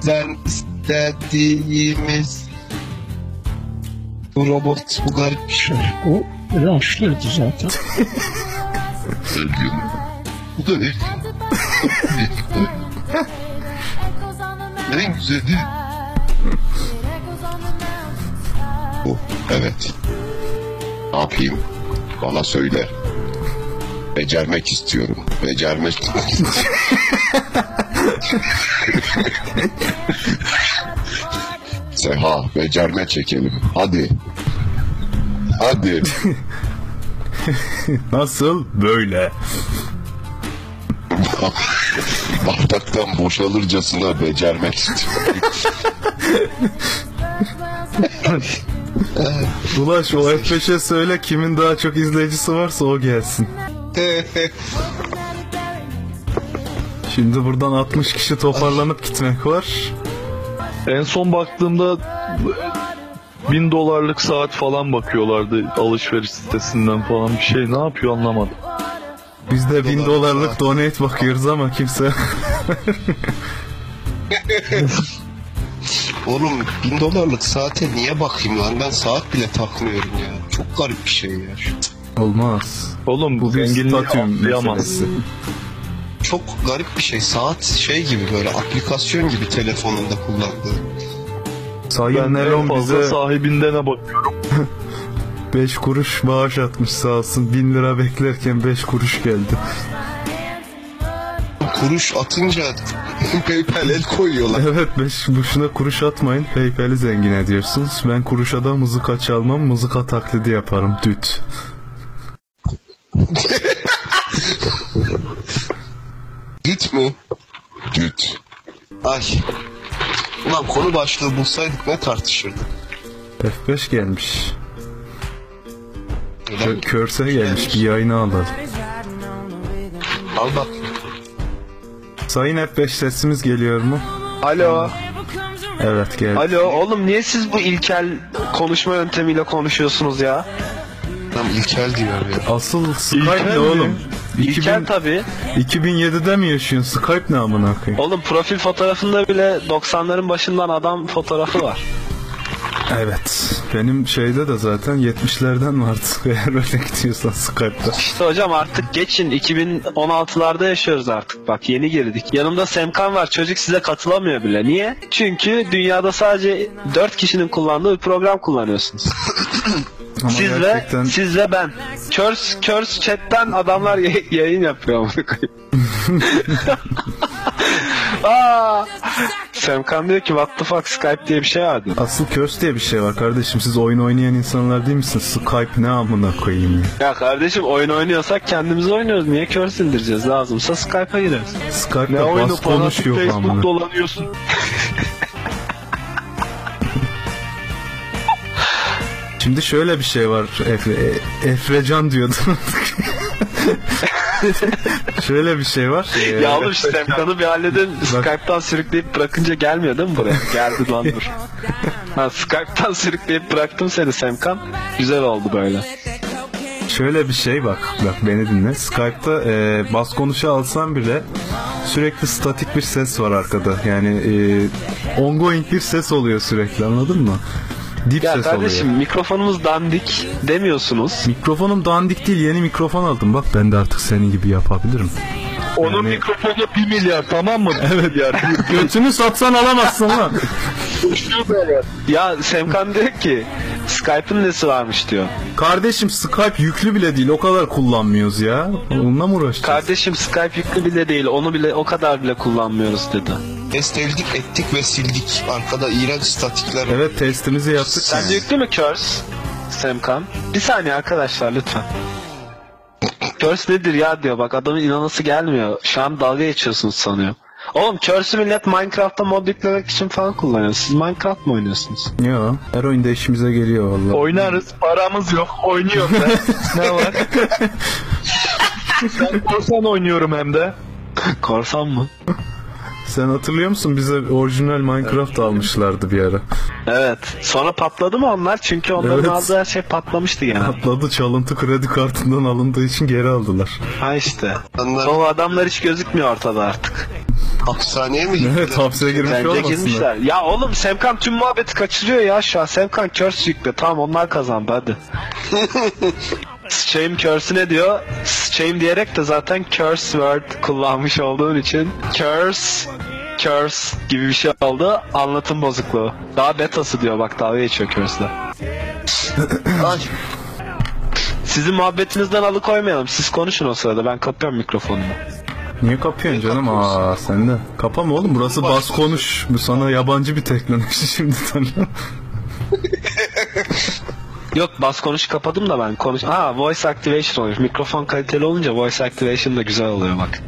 sen istediğimiz bu robot bu garip bir şey. O rahatlıyordu zaten. Bu da ne? En güzeli bu. Evet. Ne yapayım? Bana söyle. Becermek istiyorum. Becermek Seha, becerme çekelim. Hadi. Hadi. Nasıl? Böyle. Bardaktan boşalırcasına becermek istiyorum. Ulaş o F5'e söyle kimin daha çok izleyicisi varsa o gelsin. Şimdi buradan 60 kişi toparlanıp gitmek var. En son baktığımda bin dolarlık saat falan bakıyorlardı alışveriş sitesinden falan bir şey ne yapıyor anlamadım. Biz de 1000 Dolar dolarlık donate bakıyoruz ama kimse Oğlum bin dolarlık saate niye bakayım lan? Ben saat bile takmıyorum ya. Çok garip bir şey ya. olmaz. Oğlum Bu zenginliği statü atlayamaz. meselesi. Çok garip bir şey. Saat şey gibi böyle aplikasyon gibi telefonunda kullandığı. Sayın fazla bize sahibinden bakıyorum. 5 kuruş bağış atmış sağ olsun. 1000 lira beklerken 5 kuruş geldi. Kuruş atınca PayPal el koyuyorlar. Evet 5 boşuna kuruş atmayın. Paypal'i zengin ediyorsunuz. Ben kuruşa da mızıka çalmam. Mızıka taklidi yaparım. Düt. Git mi? Düt. Ay. Ulan konu başlığı bulsaydık ne tartışırdık? F5 gelmiş. Kö-? Körse gelmiş. Bir yayını alalım. Al bak. Sayın F5 sesimiz geliyor mu? Alo. Evet geldi. Alo oğlum niye siz bu ilkel konuşma yöntemiyle konuşuyorsunuz ya? Tam İlkel diyor ya. Asıl Skype İlkel ne mi? oğlum? 2000, tabii. 2007'de mi yaşıyorsun? Skype ne amına koyayım? Oğlum profil fotoğrafında bile 90'ların başından adam fotoğrafı var. Evet. Benim şeyde de zaten 70'lerden vardı. Eğer öyle gidiyorsan Skype'da. İşte hocam artık geçin 2016'larda yaşıyoruz artık bak yeni girdik. Yanımda Semkan var çocuk size katılamıyor bile. Niye? Çünkü dünyada sadece 4 kişinin kullandığı bir program kullanıyorsunuz. Ama Sizle, gerçekten sizle ben. Körs, Körs chatten adamlar yay- yayın yapıyor. Aa, Semkan diyor ki what the fuck Skype diye bir şey vardı. asıl köz diye bir şey var kardeşim. Siz oyun oynayan insanlar değil misiniz? Skype ne amına koyayım ya. Ya kardeşim oyun oynuyorsak kendimiz oynuyoruz. Niye Körs indireceğiz? Lazımsa Skype'a gireriz. Skype'da bas konuş yok amına. dolanıyorsun. Şimdi şöyle bir şey var. Efre, Efrecan diyordum. şöyle bir şey var. Ee, Ya oğlum Semkan'ı bir halledin. Skype'tan sürükleyip bırakınca gelmiyor değil mi buraya? Geldi lan dur. Ha, Skype'tan sürükleyip bıraktım seni Semkan. Güzel oldu böyle. Şöyle bir şey bak, bak beni dinle. Skype'ta e, bas konuşa alsam bile sürekli statik bir ses var arkada. Yani e, ongoing bir ses oluyor sürekli anladın mı? Dip Ya ses kardeşim oluyor. mikrofonumuz dandik demiyorsunuz. Mikrofonum dandik değil yeni mikrofon aldım. Bak ben de artık senin gibi yapabilirim. Onun Yani- mikrofonu 1 milyar tamam mı? Evet ya. Götünü satsan alamazsın lan. Ya Semkan diyor ki Skype'ın nesi varmış diyor. Kardeşim Skype yüklü bile değil. O kadar kullanmıyoruz ya. Onunla mı uğraşacağız? Kardeşim Skype yüklü bile değil. Onu bile o kadar bile kullanmıyoruz dedi. Test ettik ve sildik. Arkada iğrenç statikler var. Evet testimizi yaptık. Sen yani. de yüklü mü Curse? Semkan. Bir saniye arkadaşlar lütfen. Curse nedir ya diyor. Bak adamın inanası gelmiyor. Şu an dalga geçiyorsunuz sanıyor. Oğlum Curse'ü millet Minecraft'ta mod yüklemek için falan kullanıyor. Siz Minecraft mı oynuyorsunuz? Yo, her oyunda işimize geliyor vallahi. Oynarız paramız yok oynuyor ben. ne var? ben korsan oynuyorum hem de. Korsan mı? Sen hatırlıyor musun bize orijinal Minecraft almışlardı bir ara. Evet. Sonra patladı mı onlar? Çünkü onların Evet. aldığı her şey patlamıştı gene. Patladı çalıntı kredi kartından alındığı için geri aldılar. Ha işte. Onlar O adamlar hiç gözükmüyor ortada artık. hapishaneye mi gittiler? Evet hapse girmiş Bence olmasınlar. girmişler. Ya oğlum Semkan tüm muhabbeti kaçırıyor ya şu an. Semkan Curse yükle. Tamam onlar kazandı hadi. Shame Curse ne diyor? Shame diyerek de zaten curse word kullanmış olduğun için curse curse gibi bir şey oldu. Anlatım bozukluğu. Daha betası diyor bak dalga geçiyor curse'la. Ay, Sizin muhabbetinizden alıkoymayalım. Siz konuşun o sırada. Ben kapıyorum mikrofonumu. Niye kapıyorsun canım? Aa sen de. Kapama oğlum burası bas konuş. Bu sana yabancı bir teknoloji şimdi tanıyorum. Yok bas konuş kapadım da ben konuş. Ha voice activation oluyor. Mikrofon kaliteli olunca voice activation da güzel oluyor bak.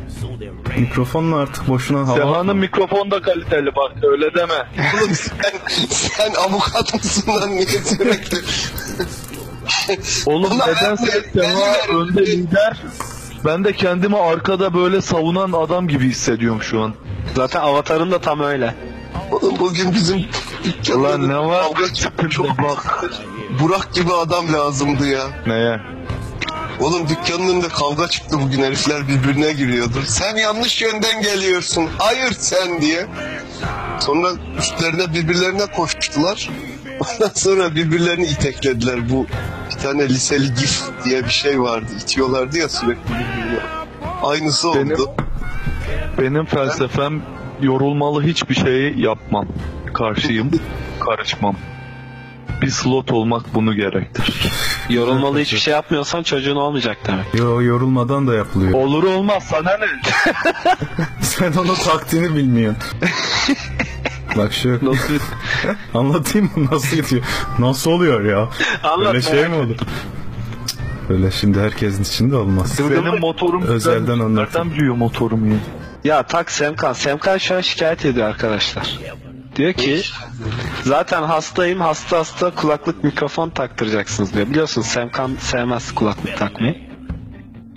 Mikrofonla artık boşuna hava Seha'nın mikrofonu da kaliteli bak öyle deme. oğlum sen, sen avukat mısın lan niye sürekli? Oğlum Ulan nedense Seha önde lider. Ben de kendimi arkada böyle savunan adam gibi hissediyorum şu an. Zaten avatarın da tam öyle. Oğlum bugün bizim Ulan ne var? Kavga çıktı çok bak. Burak gibi adam lazımdı ya. Neye? Oğlum dükkanın önünde kavga çıktı bugün herifler birbirine giriyordu. Sen yanlış yönden geliyorsun. Hayır sen diye. Sonra üstlerine birbirlerine koştular. Ondan sonra birbirlerini iteklediler. Bu bir tane liseli gif diye bir şey vardı. İtiyorlardı ya sürekli birbirine. Aynısı Benim- oldu. Benim felsefem yorulmalı hiçbir şeyi yapmam. Karşıyım, karışmam. Bir slot olmak bunu gerektirir. Yorulmalı hiçbir şey yapmıyorsan çocuğun olmayacak demek. Yo yorulmadan da yapılıyor. Olur olmaz sana ne? Sen onun taktiğini bilmiyorsun. Bak şu Nasıl? anlatayım mı nasıl gidiyor? Nasıl oluyor ya? Anlat, Öyle şey mi olur? Öyle şimdi herkesin içinde olmaz. Benim motorum Özelden anlatayım. Nereden biliyor motorum ya? Ya tak Semkan. Semkan şu an şikayet ediyor arkadaşlar. Diyor ki zaten hastayım hasta hasta kulaklık mikrofon taktıracaksınız diyor. Biliyorsun Semkan sevmez kulaklık takmayı.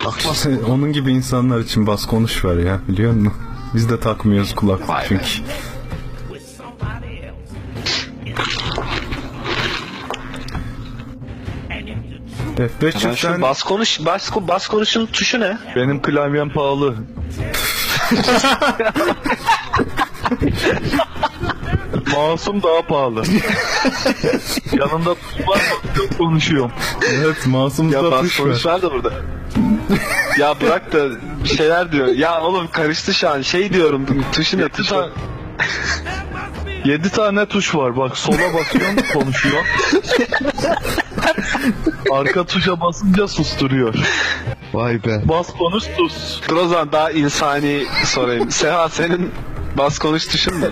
Bakmaz. Onun gibi insanlar için bas konuş var ya biliyor musun? Biz de takmıyoruz kulaklık Vay be. çünkü. F5 Ben şu çiftten bas konuş bas, bas konuşun tuşu ne? Benim klavyem pahalı. Masum daha pahalı. Yanında tuş var bakıyorum konuşuyorum. Evet masumuzda Ya bas tuş var. konuşlar da burada. ya bırak da bir şeyler diyor. Ya oğlum karıştı şu an. Şey diyorum tuşu ne tuşu? tane, Yedi tane tuş var. Bak sola basıyorsun konuşuyor. Arka tuşa basınca susturuyor. Vay be. Bas konuş sus. Dur o zaman daha insani sorayım. Seha senin bas konuş tuşun ne?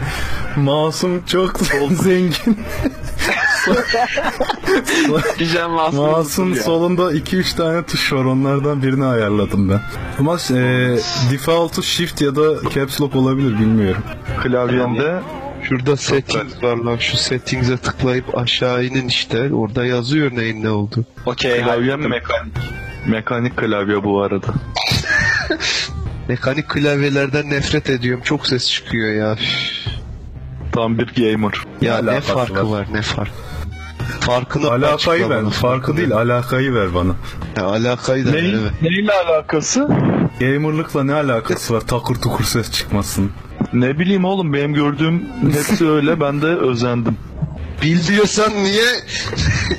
Masum çok zengin. Diyeceğim masum. Masum solunda 2-3 tane tuş var. Onlardan birini ayarladım ben. Ama e, default'u shift ya da caps lock olabilir bilmiyorum. Klavyende Şurada settings var lan. Şu settings'e tıklayıp aşağı inin işte. Orada yazıyor neyin ne oldu. Okey. klavye mekanik. Mekanik klavye bu arada. Mekanik klavyelerden nefret ediyorum. Çok ses çıkıyor ya. Tam bir gamer. Ya ne alakası farkı var? var ne fark? Farkını Alakayı ver. bana, Farkı değil alakayı ver bana. Ya, alakayı da ver, Ne, evet. neyle alakası? Gamerlıkla ne alakası var? Takır tukur ses çıkmasın. Ne bileyim oğlum benim gördüğüm hepsi öyle ben de özendim. Bil diyorsan niye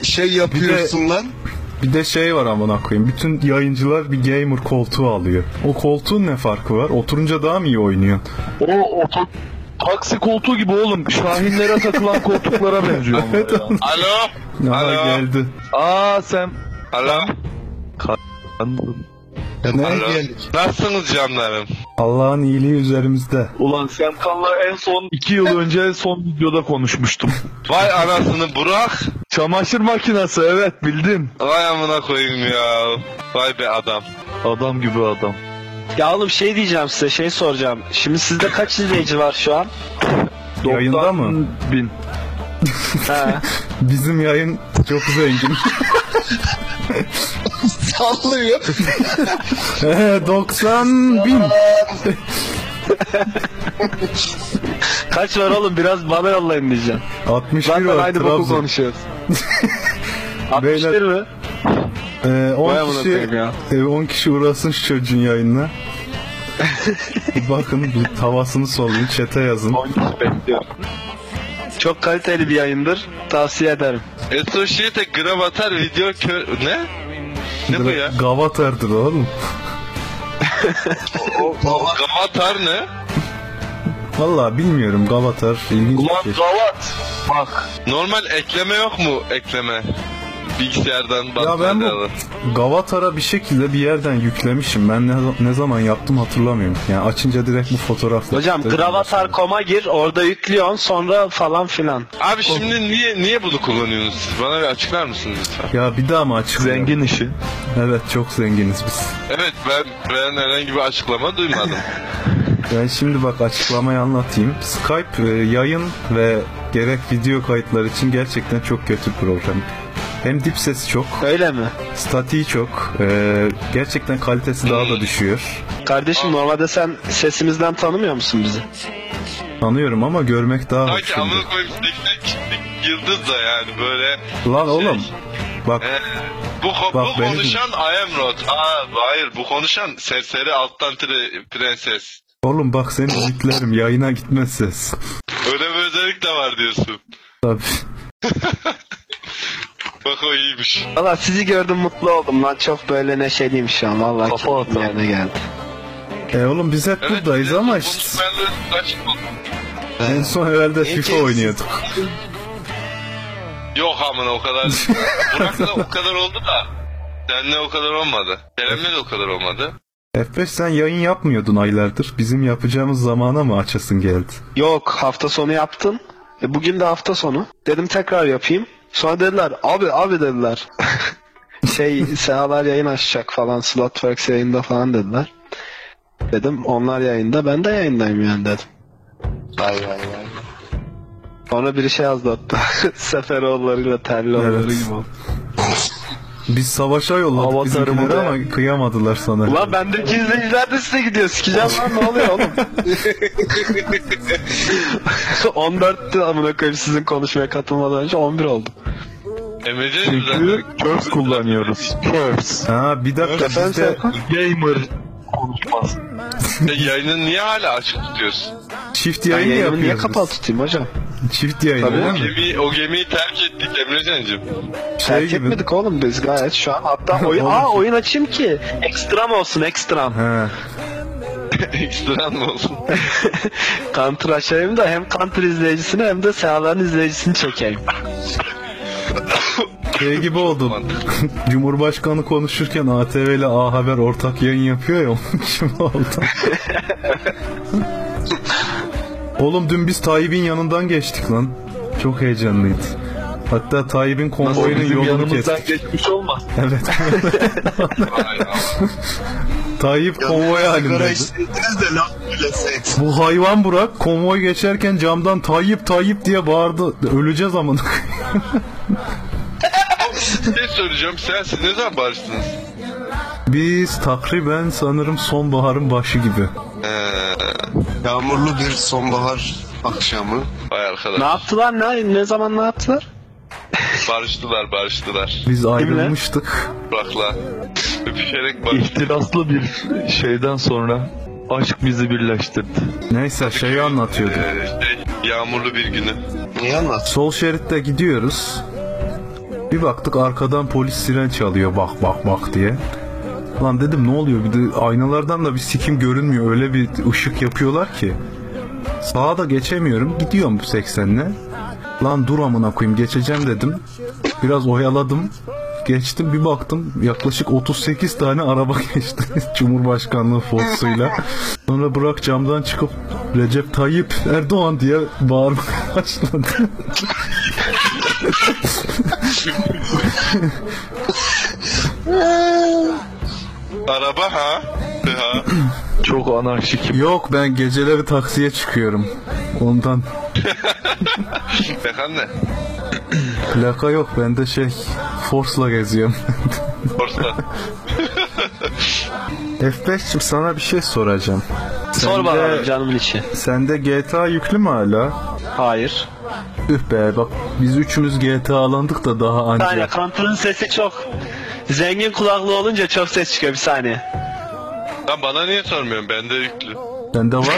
şey yapıyorsun lan? Bir de şey var amına koyayım. Bütün yayıncılar bir gamer koltuğu alıyor. O koltuğun ne farkı var? Oturunca daha mı iyi oynuyorsun? O oto taksi koltuğu gibi oğlum. Şahinlere takılan koltuklara benziyor. Evet. ya. Alo. Aha Alo. geldi. Aa sen Alo. Ya ne Alo. geldik? Nasılsınız canlarım? Allah'ın iyiliği üzerimizde. Ulan Semkan'la en son 2 yıl önce son videoda konuşmuştum. Vay anasını Burak. Çamaşır makinesi evet bildin. Vay amına koyayım ya. Vay be adam. Adam gibi adam. Ya oğlum şey diyeceğim size şey soracağım. Şimdi sizde kaç izleyici var şu an? Yayında 90 mı? Bin. He. Bizim yayın çok zengin. Sallıyor. Ee, 90 bin. kaç var oğlum biraz bana yollayın diyeceğim. 61 Zaten var aynı boku Trabzon. konuşuyoruz. Beyler- 61 mi? Ee, 10 Vay amına kişi, koyayım ya. e, 10 kişi uğrasın şu çocuğun yayınına. bakın bir havasını sollayın chat'e yazın. Bekliyorum. Çok kaliteli bir yayındır. Tavsiye ederim. Associate Gravatar video kö... Ne? Ne bu ya? Gavatar'dır oğlum. Gravatar ne? Vallahi bilmiyorum Gavatar ilginç Ulan bir şey. gavat. Bak. Normal ekleme yok mu ekleme? Bilgisayardan Ya ben bu. Gavatar'a bir şekilde bir yerden yüklemişim. Ben ne, ne zaman yaptım hatırlamıyorum. Yani açınca direkt bu fotoğrafla. Hocam gravatar.com'a gir orada yüklüyorsun sonra falan filan. Abi şimdi niye niye bunu kullanıyorsunuz siz? Bana bir açıklar mısınız lütfen? Ya bir daha mı açıklayalım? Zengin işi. Evet çok zenginiz biz. Evet ben, ben herhangi bir açıklama duymadım. Ben şimdi bak açıklamayı anlatayım. Skype e, yayın ve gerek video kayıtlar için gerçekten çok kötü bir program. Hem dip sesi çok, Öyle mi? statiği çok, e, gerçekten kalitesi daha da düşüyor. Kardeşim normalde sen sesimizden tanımıyor musun bizi? Tanıyorum ama görmek daha hoş. Sanki şimdi. amına koyayım 80 kişilik yıldız da yani böyle. Lan oğlum bak Ee, bu, ko- Bak bu beni konuşan I am Rod. Aa hayır bu konuşan serseri alttan tire prenses. oğlum bak seni izlerim yayına gitmez ses. Öyle bir özellik de var diyorsun. Tabii. Bak o iyiymiş. Valla sizi gördüm mutlu oldum lan çok böyle neşeliyim şu an valla Kafa keyfim atan. yerine geldi. E oğlum biz hep buradayız ama işte en son herhalde FIFA keyifsiz. oynuyorduk. Yok amına o kadar. Burak'la o kadar oldu da. Seninle o kadar olmadı. Kerem'le de o kadar olmadı. F5 sen yayın yapmıyordun aylardır. Bizim yapacağımız zamana mı açasın geldi? Yok hafta sonu yaptım. E, bugün de hafta sonu. Dedim tekrar yapayım. Sonra dediler abi abi dediler. şey Sehalar yayın açacak falan Slotworks yayında falan dediler. Dedim onlar yayında ben de yayındayım yani dedim. Vay vay vay. Sonra biri şey yazdı hatta. Seferoğullarıyla Terlioğulları Evet. gibi oldu. Biz savaşa yolladık bizimkileri da- ama kıyamadılar sana. Ulan bendeki izleyiciler de size gidiyor. Sikeceğim lan ne oluyor oğlum? 14'tü amına koyayım sizin konuşmaya katılmadan önce 11 oldu. Emre'de Çünkü curse kullanıyoruz. Curse. Ha bir dakika bizde? Gamer konuşmaz. E, yayını niye hala açık tutuyorsun? çift Ben yayın yayınımı niye yapıyoruz. kapalı tutayım hocam? Çift yayın Tabii. O mi? gemiyi, o gemiyi terk ettik Emrecan'cım. Şey Terk gibi. etmedik oğlum biz gayet şu an. Hatta oyun, aa oyun açayım ki. Ekstram olsun ekstram. He. Ekstran mı olsun? Counter açayım da hem Counter izleyicisini hem de Sağların izleyicisini çekeyim. Şey gibi oldu. Cumhurbaşkanı konuşurken ATV ile A Haber ortak yayın yapıyor ya onun gibi oldu. Oğlum dün biz Tayyip'in yanından geçtik lan. Çok heyecanlıydı. Hatta Tayyip'in konvoyunun yolunu kestik. geçmiş olmaz. Evet. Tayyip konvoy halindeydi. Bu hayvan Burak konvoy geçerken camdan Tayyip Tayyip diye bağırdı. Öleceğiz amına. Şey soracağım. Sen siz ne zaman barıştınız? Biz takriben sanırım sonbaharın başı gibi. Ee, Yağmurlu bir sonbahar akşamı. vay arkadaş. Ne yaptılar ne, ne zaman ne yaptılar? Barıştılar barıştılar. Biz ayrılmıştık. Burak'la. Öpüşerek barıştılar. İhtiraslı bir şeyden sonra aşk bizi birleştirdi. Neyse şeyi anlatıyordu. Ee, şey, yağmurlu bir günü. Niye anlat? Sol şeritte gidiyoruz. Bir baktık arkadan polis siren çalıyor bak bak bak diye. Lan dedim ne oluyor bir de aynalardan da bir sikim görünmüyor öyle bir ışık yapıyorlar ki. Sağa da geçemiyorum gidiyorum 80'le. Lan dur amına koyayım geçeceğim dedim. Biraz oyaladım. Geçtim bir baktım yaklaşık 38 tane araba geçti Cumhurbaşkanlığı forsuyla. Sonra Burak camdan çıkıp Recep Tayyip Erdoğan diye bağırmaya başladı. Araba ha? Ha. Çok anarşik. Yok ben geceleri taksiye çıkıyorum. Ondan Bekan ne? plaka yok bende şey Force'la geziyorum. Borsa. F5'cim sana bir şey soracağım. Sor bana canımın içi. Sende GTA yüklü mü hala? Hayır. Üh be bak biz üçümüz GTA alandık da daha Bir saniye anca. Counter'ın sesi çok zengin kulaklı olunca çok ses çıkıyor bir saniye. Lan bana niye sormuyorsun? Bende yüklü. Sende var mı?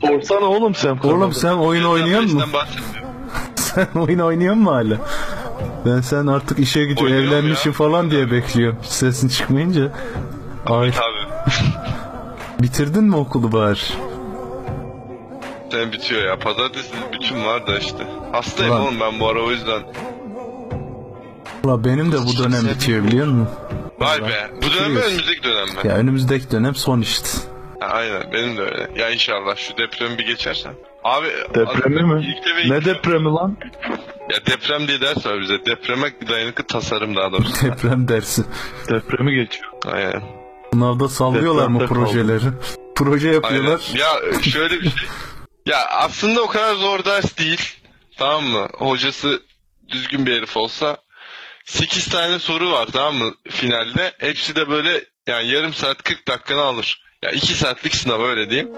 Sorsana oğlum sen. Oğlum sen oyun oynuyor musun? Sen oyun oynuyor musun hala? Ben sen artık işe gidiyor Oynuyorum evlenmişsin ya. falan diye bekliyorum. Sesin çıkmayınca. Ay Tabii. bitirdin mi okulu bari? Sen bitiyor ya. Pazartesi bütün var da işte. Hastayım Ulan. oğlum ben bu ara o yüzden. Valla benim de bu dönem bitiyor biliyor musun? Vay be. Bu dönem mi önümüzdeki dönem mi? Ya önümüzdeki dönem son işte. Ha, aynen benim de öyle. Ya inşallah şu depremi bir geçersem. Abi Depremi adam mi? Ne gidiyor. depremi lan? Ya deprem diye ders var bize. Depreme dayanıklı tasarım daha doğrusu. Deprem dersi. Depremi geçiyor. Aynen. Sınavda sallıyorlar mı Depremde kaldım. projeleri? Proje Aynen. yapıyorlar. Ya şöyle bir şey. Ya aslında o kadar zor ders değil. Tamam mı? Hocası düzgün bir herif olsa 8 tane soru var tamam mı finalde. Hepsi de böyle yani yarım saat 40 dakikanı alır. Ya 2 saatlik sınav öyle diyeyim.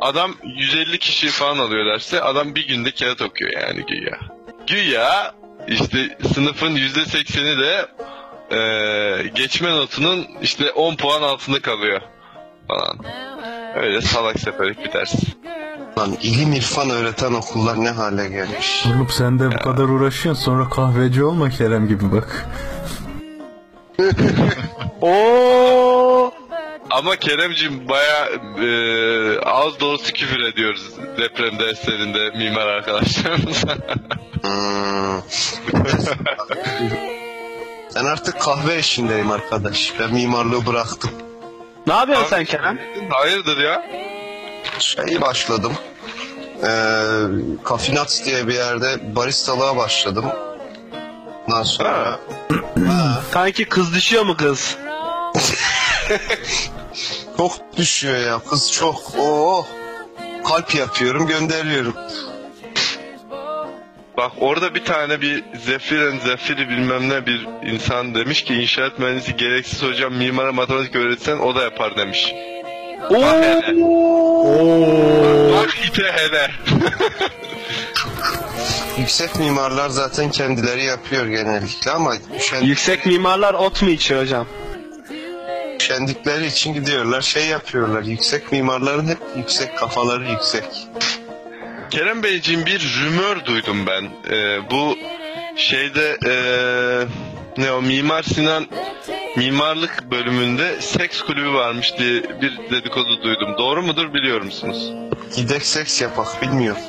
Adam 150 kişi falan alıyor derse adam bir günde kağıt okuyor yani güya. Güya işte sınıfın %80'i de eee, geçme notunun işte 10 puan altında kalıyor falan. Öyle salak seferik bir ders. Lan ilim irfan öğreten okullar ne hale gelmiş. Oğlum sen de bu kadar uğraşıyorsun sonra kahveci olma Kerem gibi bak. Oo! Ama Keremcim baya az doğrusu küfür ediyoruz deprem derslerinde mimar arkadaşlarımıza. Hmm. ben artık kahve işindeyim arkadaş. Ben mimarlığı bıraktım. Ne yapıyorsun sen Kerem? Hayırdır ya? Şey başladım. Ee, Kafinat diye bir yerde baristalığa başladım. Ondan sonra Kanki kız düşüyor mu kız? çok düşüyor ya kız çok. Oo. Kalp yapıyorum gönderiyorum. Bak orada bir tane bir Zefiren Zefiri bilmem ne bir insan demiş ki inşaat mühendisi gereksiz hocam mimara matematik öğretsen o da yapar demiş. Bak hele. Bak ite hele. Yüksek mimarlar zaten kendileri yapıyor genellikle ama üşen, Yüksek mimarlar ot mu içiyor hocam? üşendikleri için gidiyorlar şey yapıyorlar. Yüksek mimarların hep yüksek kafaları yüksek. Kerem Beyciğim bir rümör duydum ben. Ee, bu şeyde ee, ne o Mimar Sinan mimarlık bölümünde seks kulübü varmış diye bir dedikodu duydum. Doğru mudur biliyor musunuz? Gidek seks yapak bilmiyorum.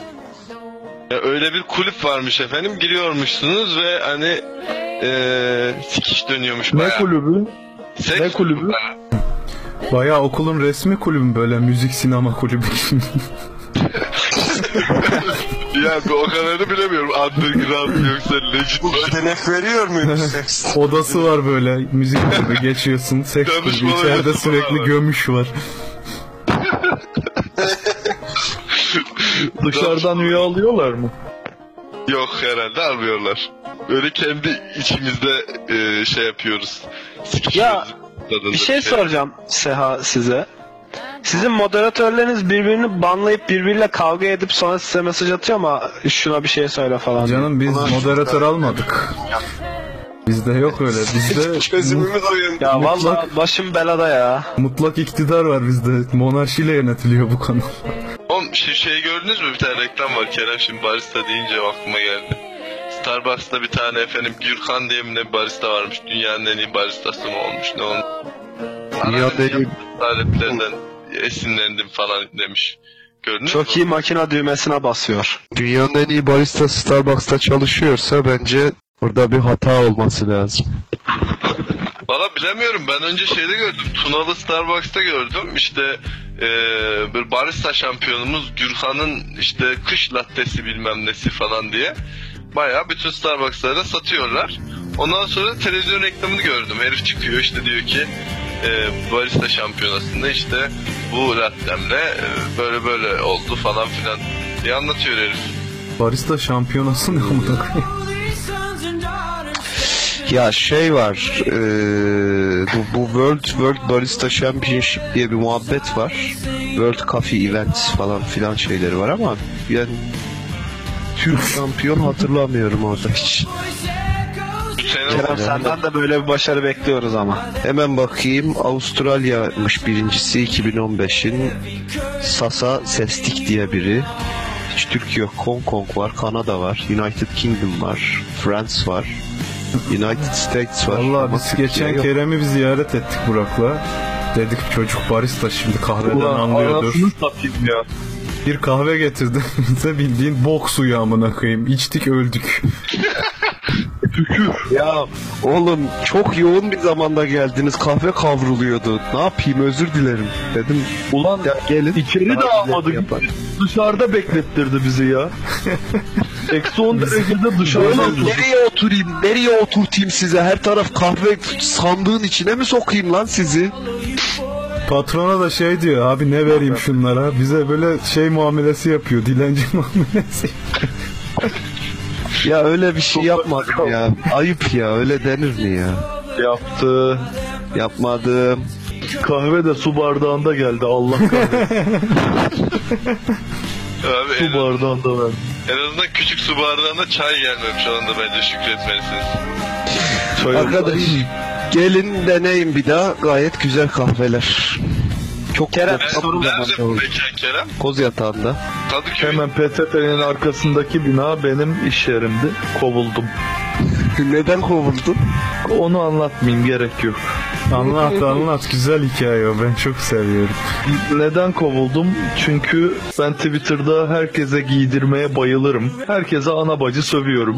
Ya öyle bir kulüp varmış efendim. Giriyormuşsunuz ve hani ee, sikiş dönüyormuş Ne bayağı. kulübü? Seks ne kulübü? Bayağı okulun resmi kulübü böyle müzik sinema kulübü gibi. Ya o kadarını bilemiyorum. Underground yoksa legit. Ödenek veriyor muyuz seks? Odası var böyle müzik kulübü geçiyorsun. Seks Danışma içeride sürekli var. gömüş var. Dışarıdan üye alıyorlar mı? Yok herhalde almıyorlar. Öyle kendi içimizde e, şey yapıyoruz. Ya, Bir şey soracağım Seha size. Sizin moderatörleriniz birbirini banlayıp birbiriyle kavga edip sonra size mesaj atıyor ama şuna bir şey söyle falan. Canım biz moderatör almadık. Bizde yok öyle. Bizde Çözümümüz o yönde. Ya vallahi başım belada ya. mutlak iktidar var bizde. Monarşiyle yönetiliyor bu kanal. Oğlum şu şeyi gördünüz mü? Bir tane reklam var. Kerem şimdi barista deyince aklıma geldi. Starbucks'ta bir tane efendim Gürkan diye mi ne bir barista varmış. Dünyanın en iyi baristası mı olmuş ne olmuş. En iyi- taleplerinden esinlendim falan demiş. Gördünüz mü? Çok iyi makine düğmesine basıyor. Dünyanın en iyi barista Starbucks'ta çalışıyorsa bence burada bir hata olması lazım. Valla bilemiyorum. Ben önce şeyde gördüm. Tunalı Starbucks'ta gördüm. İşte eee bir barista şampiyonumuz Gürkan'ın işte kış lattesi bilmem nesi falan diye. Bayağı bütün Starbucks'larda satıyorlar. Ondan sonra televizyon reklamını gördüm. Herif çıkıyor işte diyor ki eee, barista şampiyonasında işte bu lattemle eee, böyle böyle oldu falan filan diye anlatıyor herif. Barista şampiyonası ne amına? Ya şey var, eee, bu, bu World World Barista Championship diye bir muhabbet var. World Coffee Events falan filan şeyleri var ama yani Türk şampiyon hatırlamıyorum orada hiç. Kerem senden de böyle bir başarı bekliyoruz ama. Hemen bakayım Avustralya'mış birincisi 2015'in Sasa Sestik diye biri. Hiç Türkiye yok. Hong Kong var, Kanada var, United Kingdom var, France var, United States var. Valla biz Türkiye geçen yok. Kerem'i bir ziyaret ettik Burak'la. Dedik çocuk barista şimdi kahveden Ulan anlıyordur. anasını satayım ya. Bir kahve getirdi bize bildiğin bok suyu amına koyayım. İçtik öldük. Ya oğlum çok yoğun bir zamanda geldiniz. Kahve kavruluyordu. Ne yapayım özür dilerim. Dedim Ulan ya gelin. içeri de Daha güzel almadı. yapar. Dışarıda beklettirdi bizi ya. Eksi 10 derecede dışarıda Oğlum nereye oturayım? Nereye oturtayım size? Her taraf kahve sandığın içine mi sokayım lan sizi? Patrona da şey diyor abi ne vereyim şunlara. Bize böyle şey muamelesi yapıyor. Dilenci muamelesi. Ya öyle bir şey yapmadım ya. Ayıp ya. Öyle denir mi ya? yaptı. Yapmadım. Kahve de su bardağında geldi Allah kahretsin. Abi su en, bardağında verdi. en azından küçük su bardağında çay gelmemiş. Şu anda bence şükretmelisiniz. Arkadaş gelin deneyin bir daha. Gayet güzel kahveler. Çok Kerem, çok- sorun Nerede mekan Kerem? Koz yatağında. Kadıköy. Hemen PTT'nin arkasındaki bina benim iş yerimdi. Kovuldum. Neden kovuldun? Onu anlatmayayım gerek yok. anlat anlat güzel hikaye o ben çok seviyorum. Neden kovuldum? Çünkü ben Twitter'da herkese giydirmeye bayılırım. Herkese ana bacı sövüyorum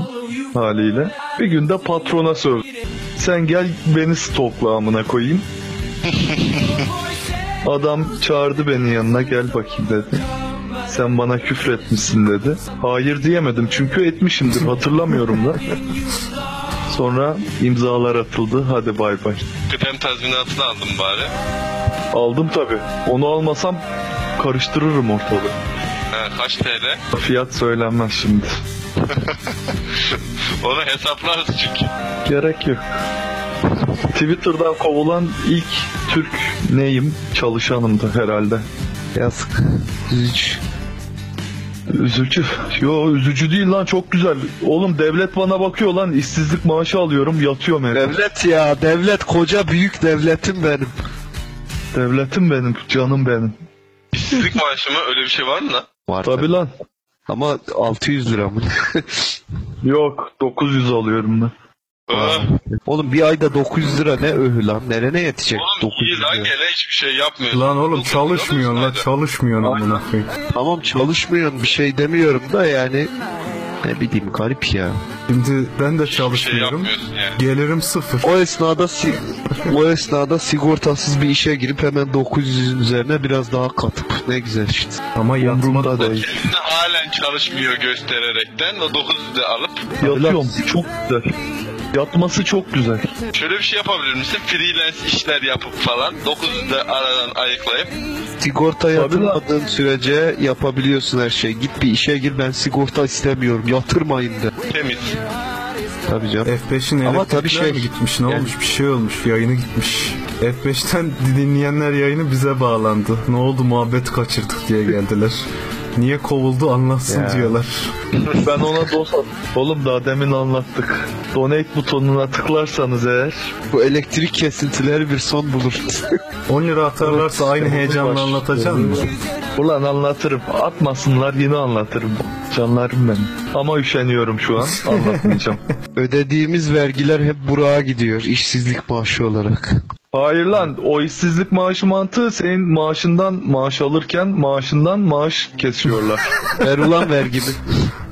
haliyle. Bir günde patrona söv. Sen gel beni stokla amına koyayım. Adam çağırdı beni yanına gel bakayım dedi. Sen bana küfretmişsin dedi. Hayır diyemedim çünkü etmişimdir hatırlamıyorum da. Sonra imzalar atıldı. Hadi bay bay. Kıdem tazminatını aldım bari. Aldım tabi. Onu almasam karıştırırım ortalığı. Ha, kaç TL? Fiyat söylenmez şimdi. Onu hesaplarız çünkü. Gerek yok. Twitter'dan kovulan ilk Türk neyim? Çalışanımdı herhalde. Yazık. Üzücü. Üzücü. Yo üzücü değil lan çok güzel. Oğlum devlet bana bakıyor lan işsizlik maaşı alıyorum yatıyorum evde. Devlet ya devlet koca büyük devletim benim. Devletim benim canım benim. İşsizlik maaşı mı? Öyle bir şey var mı lan? Var Tabi lan. Ama 600 lira mı? Yok 900 alıyorum ben. Oğlum bir ayda 900 lira ne öhü lan? Nerene yetecek Oğlum 900 iyi lan lira? gene hiçbir şey yapmıyorsun. Lan oğlum çalışmıyorsun lira la da çalışmıyorsun amına koyayım. Tamam çalışmıyorsun bir şey demiyorum da yani ne bileyim garip ya. Şimdi ben de şey çalışmıyorum. yapmıyorsun yani. Gelirim sıfır. O esnada si- o esnada sigortasız bir işe girip hemen 900'ün üzerine biraz daha katıp ne güzel işte. Ama yatma da değil. Kendisi halen çalışmıyor göstererekten o 900'ü de alıp Yatıyorum çok güzel. Yatması çok güzel. şöyle bir şey yapabilir misin? Freelance işler yapıp falan 900'ü de aradan ayıklayıp Sigorta yatırmadığın sürece yapabiliyorsun her şeyi. Git bir işe gir ben sigorta istemiyorum yatırmayın de. temiz. Tabii canım. F5'in Ama elektrikler tabii şey- mi gitmiş? Ne yani- olmuş? Bir şey olmuş. Yayını gitmiş. F5'ten dinleyenler yayını bize bağlandı. Ne oldu muhabbet kaçırdık diye geldiler. Niye kovuldu anlatsın Ya. diyorlar. Ben ona dost Oğlum daha demin anlattık. Donate butonuna tıklarsanız eğer Bu elektrik kesintileri bir son bulur. 10 lira atarlarsa aynı heyecanla anlatacaksın mı? Ulan anlatırım. Atmasınlar yine anlatırım. Canlarım benim. Ama üşeniyorum şu an. Anlatmayacağım. Ödediğimiz vergiler hep Burak'a gidiyor işsizlik maaşı olarak. Hayır lan o işsizlik maaşı mantığı senin maaşından maaş alırken maaşından maaş kesiyorlar. Ver ulan vergimi.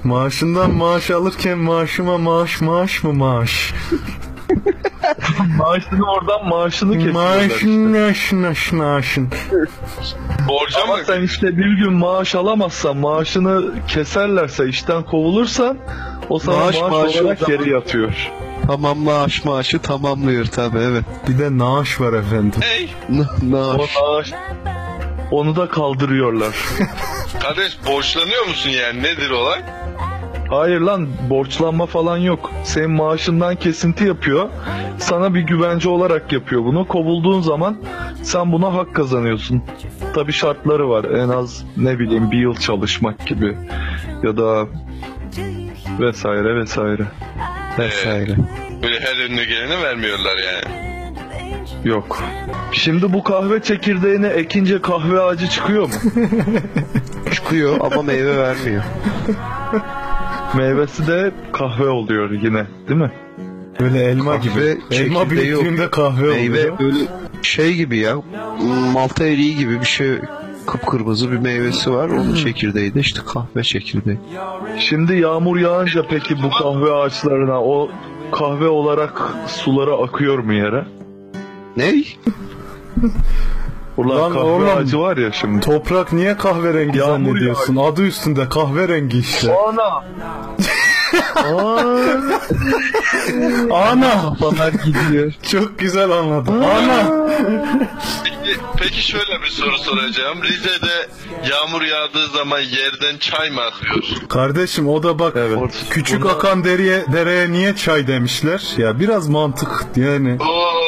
Maaşından maaş alırken maaşıma maaş maaş mı maaş? Maaşını oradan maaşını kesiyorlar işte. Maaşın naşın naşın naşın. Borca Ama mı? sen işte bir gün maaş alamazsan maaşını keserlerse işten kovulursan o sana Maaş maaş, maaşı olarak geri yatıyor. Tamam maaş maaşı tamamlıyor tabi evet. Bir de naaş var efendim. Hey N- O naaş. onu da kaldırıyorlar. kardeş borçlanıyor musun yani nedir olay? Hayır lan borçlanma falan yok. Senin maaşından kesinti yapıyor. Sana bir güvence olarak yapıyor bunu. Kovulduğun zaman sen buna hak kazanıyorsun. Tabi şartları var. En az ne bileyim bir yıl çalışmak gibi. Ya da vesaire vesaire. Vesaire. Böyle her önüne gelene vermiyorlar yani. Yok. Şimdi bu kahve çekirdeğine ekince kahve ağacı çıkıyor mu? Çıkıyor ama meyve vermiyor. Meyvesi de kahve oluyor yine değil mi? Böyle elma Kahve gibi. Elma büyüklüğünde kahve Meyve oluyor. böyle şey gibi ya. Malta eriği gibi bir şey kıpkırmızı bir meyvesi var. Onun çekirdeği de işte kahve çekirdeği. Şimdi yağmur yağınca peki bu kahve ağaçlarına o kahve olarak suları akıyor mu yere? Ney? Ulan Lan kahve oğlum. ağacı var ya şimdi. Toprak niye kahverengi Yağmur zannediyorsun? Adı üstünde kahverengi işte. Ana! Ana! Kafalar gidiyor. Çok güzel anladım. Ana! Peki, peki şöyle bir soru soracağım. Rize'de yağmur yağdığı zaman yerden çay mı akıyor? Kardeşim o da bak küçük Buna- akan dereye, dereye niye çay demişler? Ya biraz mantık yani. Oo.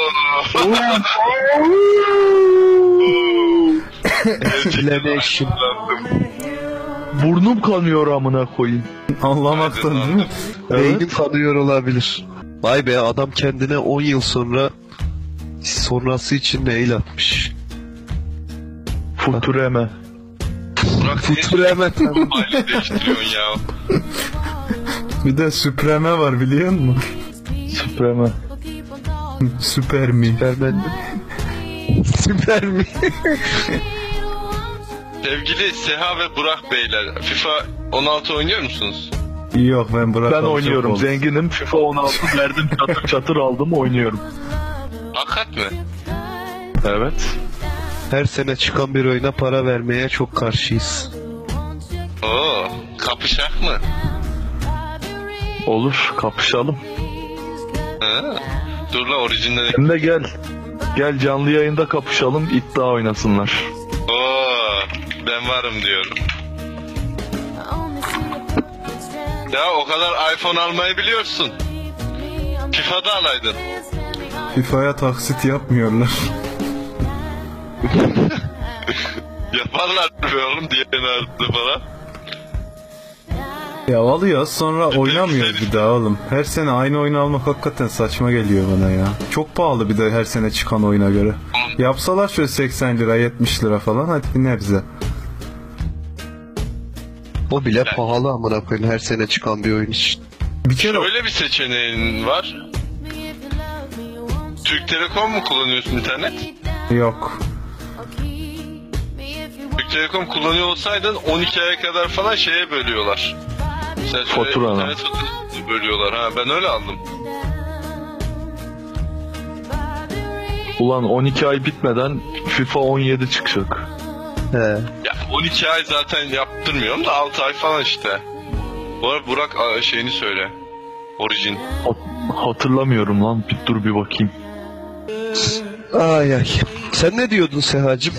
Etkileme işim. Burnum kanıyor amına koyayım. Anlamaktan değil mi? Beynim kanıyor olabilir. Vay be adam kendine 10 yıl sonra sonrası için mail atmış. Futureme. Burak Futur hemen. Aile değiştiriyorsun ya. Bir de süpreme var biliyor musun? Süpreme. Süper mi? Süpermen mi? Süper mi? Sevgili Seha ve Burak Beyler, FIFA 16 oynuyor musunuz? Yok ben bırakalım. Ben oynuyorum. Zenginim. FIFA 16 verdim çatır çatır aldım oynuyorum. Hakikat mi? Evet. Her sene çıkan bir oyuna para vermeye çok karşıyız. Oo, kapışak mı? Olur. Kapışalım. Ha? Dur la orijinal. Hem de gel. Gel canlı yayında kapışalım. iddia oynasınlar. Ben varım diyorum. Ya o kadar iPhone almayı biliyorsun. FIFA'da alaydın. FIFA'ya taksit yapmıyorlar. Yaparlar be oğlum arttı falan. Ya alıyoruz sonra oynamıyoruz bir daha oğlum. Her sene aynı oyunu almak hakikaten saçma geliyor bana ya. Çok pahalı bir de her sene çıkan oyuna göre. Yapsalar şöyle 80 lira 70 lira falan hadi bir nebze. O bile pahalı amına koyayım her sene çıkan bir oyun için. Bir kere Şöyle bir seçeneğin var. Türk Telekom mu kullanıyorsun internet? yok. Türk Telekom kullanıyor olsaydın 12 aya kadar falan şeye bölüyorlar. Sen Faturana. internet faturasını bölüyorlar. Ha ben öyle aldım. Ulan 12 ay bitmeden FIFA 17 çıkacak. He. Ya 12 ay zaten yaptırmıyorum da 6 ay falan işte. Bu arada Burak a, şeyini söyle. Origin. Hat- hatırlamıyorum lan. Bir dur bir bakayım. Ay ay. Sen ne diyordun Sehacım?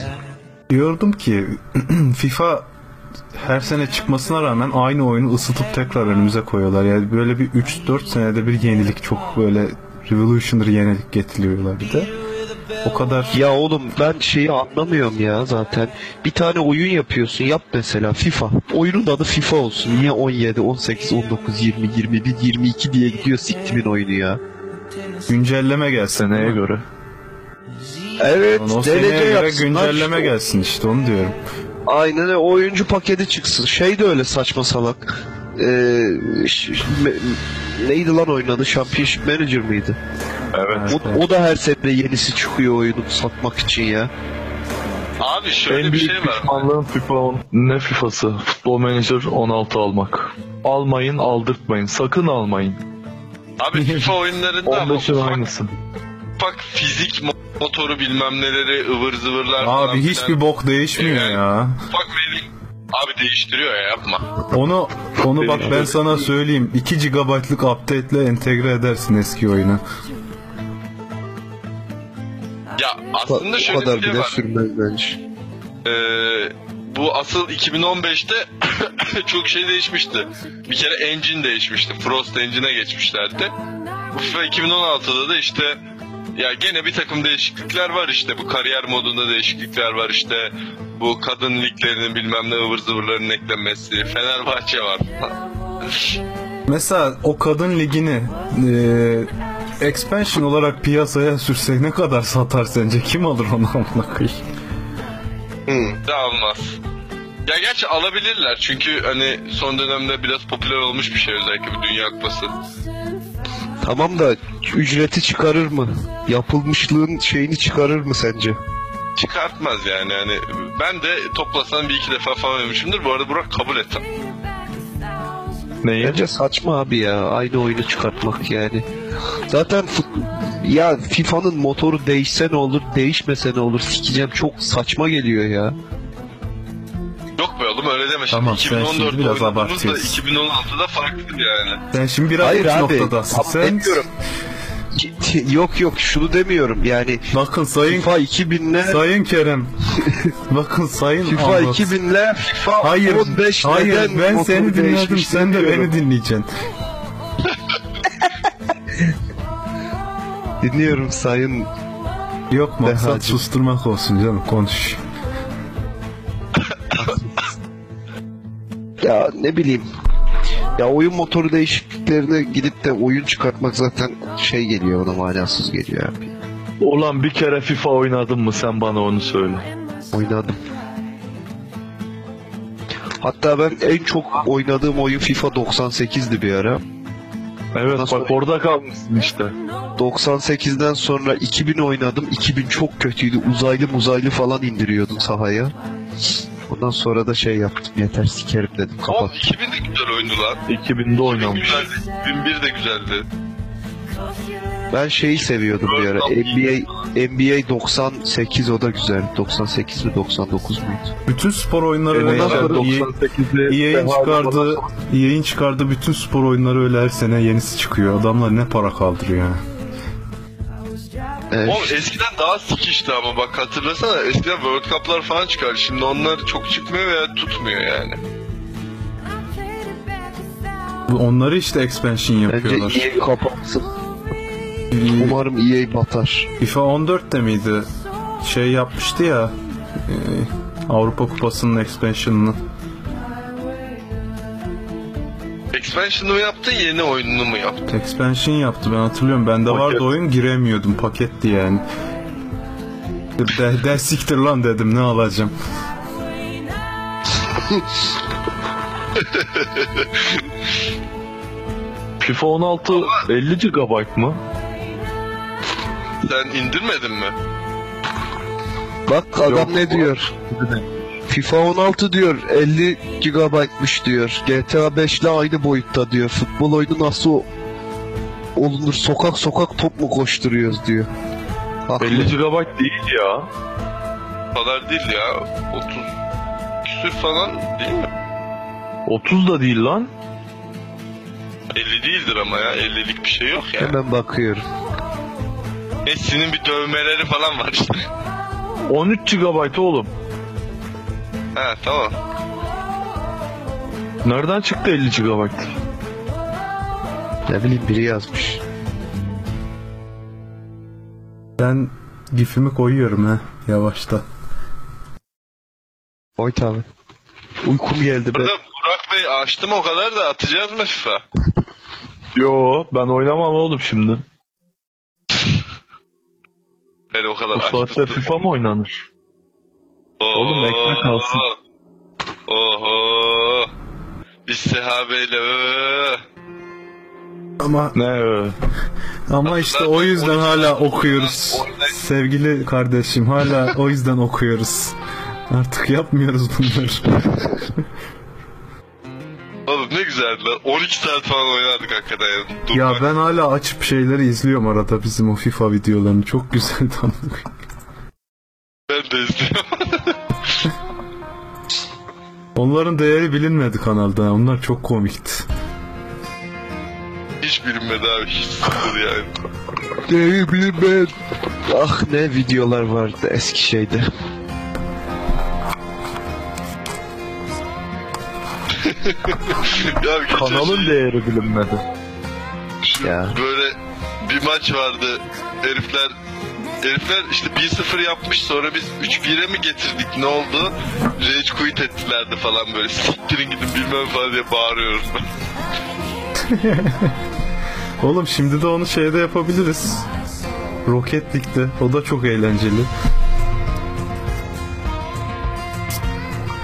Diyordum ki FIFA her sene çıkmasına rağmen aynı oyunu ısıtıp tekrar önümüze koyuyorlar. Yani böyle bir 3-4 senede bir yenilik çok böyle revolutionary yenilik getiriyorlar bir de. O kadar Ya oğlum ben şeyi anlamıyorum ya zaten. Bir tane oyun yapıyorsun yap mesela FIFA. Oyunun adı FIFA olsun. Niye 17, 18, 19, 20, 21, 22 diye gidiyor siktimin oyunu ya. güncelleme gelsin. Seneye göre. Evet o seneye derece göre yapsınlar. güncelleme gelsin işte onu diyorum. Aynen öyle oyuncu paketi çıksın. Şey de öyle saçma salak. Me- neydi lan oynadı? Championship Manager mıydı? Evet. O, o da her sene yenisi çıkıyor oyunu satmak için ya. Abi şöyle En bir büyük şey var. pişmanlığım FIFA on- ne FIFA'sı? Futbol Manager 16 almak. Almayın, aldırtmayın. Sakın almayın. Abi FIFA oyunlarında ama 15'in ufak, aynısı. ufak fizik mo- motoru bilmem neleri ıvır zıvırlar falan Abi hiçbir bok değişmiyor Yani- ya. Ufak Abi değiştiriyor ya yapma. Onu onu bak ben sana söyleyeyim. 2 GB'lık update'le entegre edersin eski oyunu. Ya aslında şöyle kadar bir şey bile var. sürmez bence. Ee, bu asıl 2015'te çok şey değişmişti. Bir kere engine değişmişti. Frost engine'e geçmişlerdi. Bu FIFA 2016'da da işte ya gene bir takım değişiklikler var işte. Bu kariyer modunda değişiklikler var işte. Bu kadın liglerinin bilmem ne ıvır zıvırlarının eklenmesi. Fenerbahçe var. Mesela o kadın ligini e, expansion olarak piyasaya sürsek ne kadar satar sence? Kim alır onu amına koyayım? da almaz. Ya gerçi alabilirler çünkü hani son dönemde biraz popüler olmuş bir şey özellikle bu Dünya Kupası. Tamam da ücreti çıkarır mı? Yapılmışlığın şeyini çıkarır mı sence? Çıkartmaz yani. yani ben de toplasan bir iki defa falan oynamışımdır. Bu arada Burak kabul et. Neyi? Bence saçma abi ya aynı oyunu çıkartmak yani. Zaten fut- ya FIFA'nın motoru değişse ne olur, değişmese ne olur sikeceğim çok saçma geliyor ya. Yok be oğlum öyle deme. Şimdi Tamam, sen 2014 şimdi biraz oynadığımızda abartıyorsun. 2016'da farklı yani. Sen şimdi biraz Hayır uç abi. noktadasın. Sen. Yok yok şunu demiyorum yani bakın sayın FIFA 2000'le Sayın Kerem. bakın sayın FIFA Ahmet. 2000'le FIFA Hayır, 15 hayır neden ben seni dinledim sen de beni dinleyeceksin. Dinliyorum sayın Yok maksat Dehacım. susturmak olsun canım konuş. ya ne bileyim ya oyun motoru değişikliklerine gidip de oyun çıkartmak zaten şey geliyor ona manasız geliyor abi. Ulan bir kere FIFA oynadın mı sen bana onu söyle. Oynadım. Hatta ben en çok oynadığım oyun FIFA 98'di bir ara. Evet Nasıl bak orada kalmışsın işte. 98'den sonra 2000 oynadım. 2000 çok kötüydü. Uzaylı muzaylı falan indiriyordum sahaya. Ondan sonra da şey yaptım. Yeter sikerim dedim. Kapat. 2000 de güzel oyundu lan. 2000'de 2000 oynamış. güzeldi. 2001 de güzeldi. Ben şeyi seviyordum bir ara. NBA NBA 98 o da güzel. 98 mi 99 muydu? Bütün spor oyunları öyle. Ondan sonra EA E, 98'de EA'in çıkardığı EA'in çıkardığı bütün spor oyunları öyle her sene yenisi çıkıyor. Adamlar ne para kaldırıyor ya. Evet. Oğlum eskiden daha sikişti ama bak hatırlasana eskiden World Cup'lar falan çıkar. Şimdi onlar çok çıkmıyor veya tutmuyor yani. Bu onları işte expansion Bence yapıyorlar. EA kapatsın. Ee, Umarım EA batar. FIFA 14'te miydi? Şey yapmıştı ya. e, Avrupa Kupası'nın expansion'ını. Expansion'ı mı yaptın yeni oyununu mu yaptın? Expansion yaptı ben hatırlıyorum. Bende Paket. vardı oyun giremiyordum. Paketti yani. De, de siktir lan dedim ne alacağım. FIFA 16 50 GB mı? Sen indirmedin mi? Bak adam ne diyor? FIFA 16 diyor 50 GB'mış diyor. GTA 5 ile aynı boyutta diyor. Futbol oyunu nasıl olunur? Sokak sokak top mu koşturuyoruz diyor. Haklı. 50 GB değil ya. O kadar değil ya. 30 küsür falan değil mi? 30 da değil lan. 50 değildir ama ya. 50'lik bir şey yok ya. Hemen bakıyorum. Messi'nin bir dövmeleri falan var işte. 13 GB oğlum. Ha tamam. Nereden çıktı 50 GB? Ne bileyim biri yazmış. Ben gifimi koyuyorum ha yavaşta. Oy tabi. Uykum geldi be. Burada Burak Bey açtım o kadar da atacağız mı FIFA? Yo ben oynamam oğlum şimdi. Ben o kadar Bu saatte açtım. FIFA mı oynanır? Oğlum ekmek alsın. Oho. Biz sahabeyle. öö. Ama Ne ö? ama işte o yüzden hala okuyoruz. Sevgili kardeşim hala o yüzden okuyoruz. Artık yapmıyoruz bunları. Oğlum ne güzeldi lan. 12 saat falan oynardık hakikaten. ya. Dur ya bak. ben hala açıp şeyleri izliyorum arada bizim o FIFA videolarını. Çok güzel tanıdık. Ben de izliyorum. Onların değeri bilinmedi kanalda. Onlar çok komikti. Hiç bilinmedi abi. Hiç sıfır yani. Bileyim ben. Ah ne videolar vardı eski şeyde. ya geçen Kanalın şey- değeri bilinmedi. Ya. Böyle bir maç vardı. Herifler Herifler işte 1-0 yapmış sonra biz 3-1'e mi getirdik ne oldu? Rage quit ettilerdi falan böyle siktirin gidin bilmem falan diye bağırıyoruz. Oğlum şimdi de onu şeyde yapabiliriz. Rocket League'de. O da çok eğlenceli.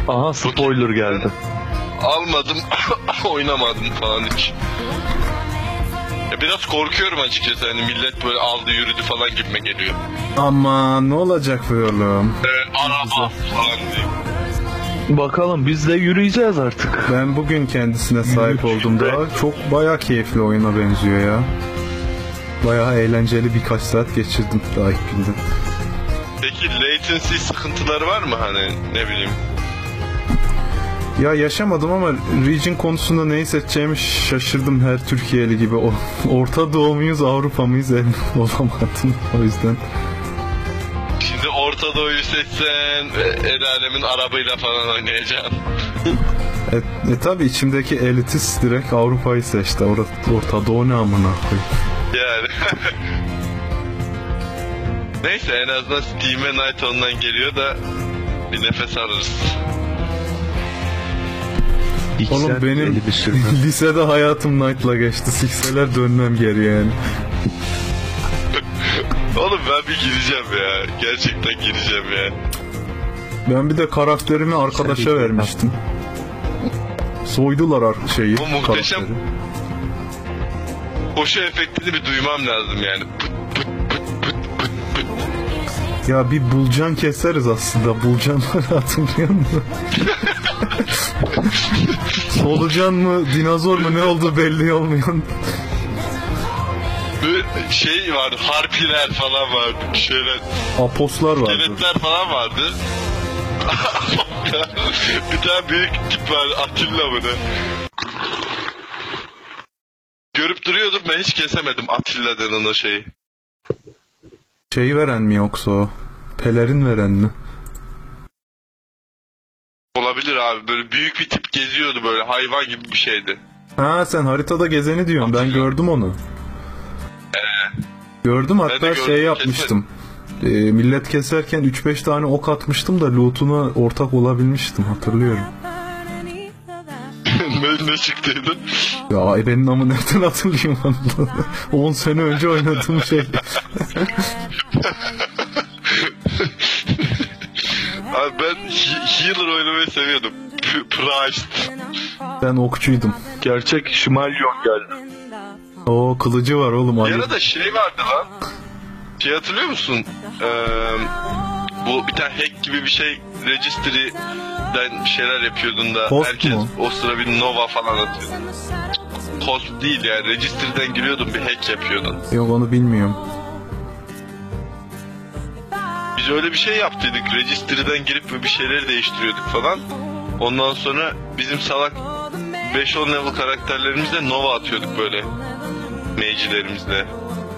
Aha spoiler geldi. Almadım oynamadım falan hiç. Ya biraz korkuyorum açıkçası hani millet böyle aldı yürüdü falan gibime geliyor. Ama ne olacak be oğlum? Ee, araba falan diye. Bakalım biz de yürüyeceğiz artık. Ben bugün kendisine sahip oldum daha. Çok bayağı keyifli oyuna benziyor ya. Bayağı eğlenceli birkaç saat geçirdim daha ilk günden. Peki latency sıkıntıları var mı hani ne bileyim? Ya yaşamadım ama region konusunda neyi seçeceğimi şaşırdım her Türkiye'li gibi. O, Orta Doğu muyuz Avrupa mıyız emin olamadım o yüzden. Şimdi Orta Doğu'yu seçsen el alemin arabayla falan oynayacaksın. E, e tabi içimdeki elitist direkt Avrupa'yı seçti. Orta, Orta Doğu ne amına koyayım. Yani. Neyse en azından Steam'e Night ondan geliyor da bir nefes alırız. İki Oğlum saat benim belli bir sürmez. lisede hayatım Knight'la geçti. Sikseler dönmem geri yani. Oğlum ben bir gireceğim ya. Gerçekten gireceğim ya. Ben bir de karakterimi arkadaşa vermiştim. Soydular ar- şeyi. Bu muhteşem- karakteri. Koşu efektini bir duymam lazım yani. Pıt pıt pıt pıt pıt pıt. Ya bir bulcan keseriz aslında. Bulcanları hatırlıyor musun? Solucan mı, dinozor mu ne oldu belli olmayan. Böyle şey vardı, harpiler falan vardı. Bir şeyler, Aposlar vardı. skeletler falan vardı. bir tane büyük tip vardı, Atilla mı ne? Görüp duruyordum ben hiç kesemedim Atilla denen o şeyi. Şeyi veren mi yoksa o? Pelerin veren mi? Olabilir abi böyle büyük bir tip geziyordu böyle hayvan gibi bir şeydi. Ha sen haritada gezeni diyorsun. Ben gördüm onu. Gördüm de hatta gördüm, şey yapmıştım. Ee, millet keserken 3-5 tane ok atmıştım da lootuna ortak olabilmiştim hatırlıyorum. ne, ne çıktıydı? Ya e, benim namı nereden hatırlayayım onu? 10 sene önce oynadığım şey. Abi ben he- healer oynamayı seviyordum. P- Price. Ben okçuydum. Gerçek Şimalyon geldi. O kılıcı var oğlum. Bir ayı. ara da şey vardı lan. Şey hatırlıyor musun? Ee, bu bir tane hack gibi bir şey registry'den bir şeyler yapıyordun da Post herkes mu? o sıra bir Nova falan atıyordu. Post değil yani registry'den giriyordun bir hack yapıyordun. Yok onu bilmiyorum. Biz öyle bir şey yaptıydık. Registry'den girip bir şeyleri değiştiriyorduk falan. Ondan sonra bizim salak 5-10 level karakterlerimizle Nova atıyorduk böyle. Mage'lerimizle.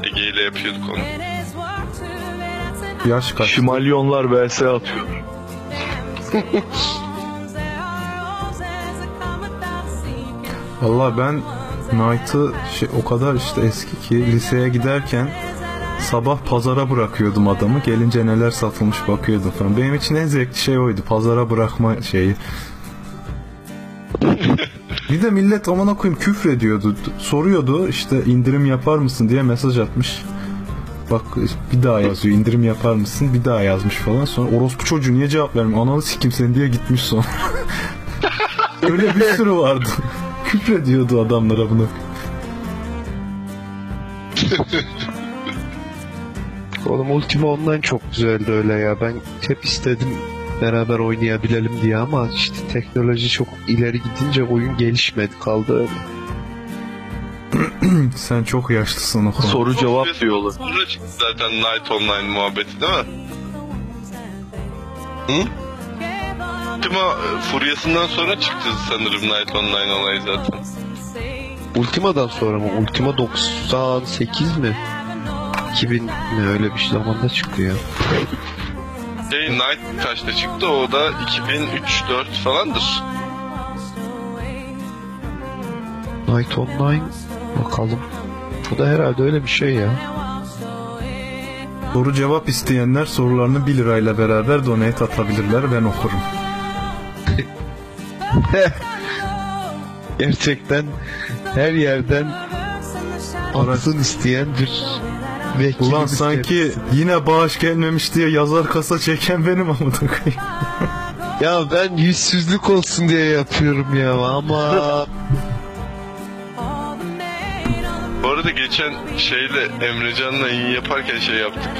Ege ile yapıyorduk onu. Yaş kaç? Şimalyonlar vs atıyor. Valla ben Knight'ı şey, o kadar işte eski ki liseye giderken sabah pazara bırakıyordum adamı. Gelince neler satılmış bakıyordum falan. Benim için en zevkli şey oydu. Pazara bırakma şeyi. Bir de millet amına koyayım küfür ediyordu. Soruyordu işte indirim yapar mısın diye mesaj atmış. Bak bir daha yazıyor indirim yapar mısın bir daha yazmış falan sonra orospu çocuğu niye cevap vermiyor ananı sikim sen diye gitmiş sonra. Öyle bir sürü vardı. Küfür ediyordu adamlara bunu. Oğlum Ultima Online çok güzeldi öyle ya. Ben hep istedim beraber oynayabilelim diye ama işte teknoloji çok ileri gidince oyun gelişmedi kaldı öyle. Sen çok yaşlısın o konuda. Soru cevap diyorlar. Sonra çıktı zaten Night Online muhabbeti değil mi? Hı? Ultima e, furyasından sonra çıktı sanırım Night Online olayı zaten. Ultima'dan sonra mı? Ultima 98 mi? 2000 mi öyle bir şey zamanda çıktı ya. Şey Night kaçta çıktı o da 2003-4 falandır. Night Online bakalım. Bu da herhalde öyle bir şey ya. Soru cevap isteyenler sorularını 1 lirayla beraber donate atabilirler ben okurum. Gerçekten her yerden atsın isteyen bir vekilimiz. Ulan sanki yine bağış gelmemiş diye yazar kasa çeken benim amına koyayım. Ya ben yüzsüzlük olsun diye yapıyorum ya ama Bu arada geçen şeyle Emrecan'la iyi yaparken şey yaptık.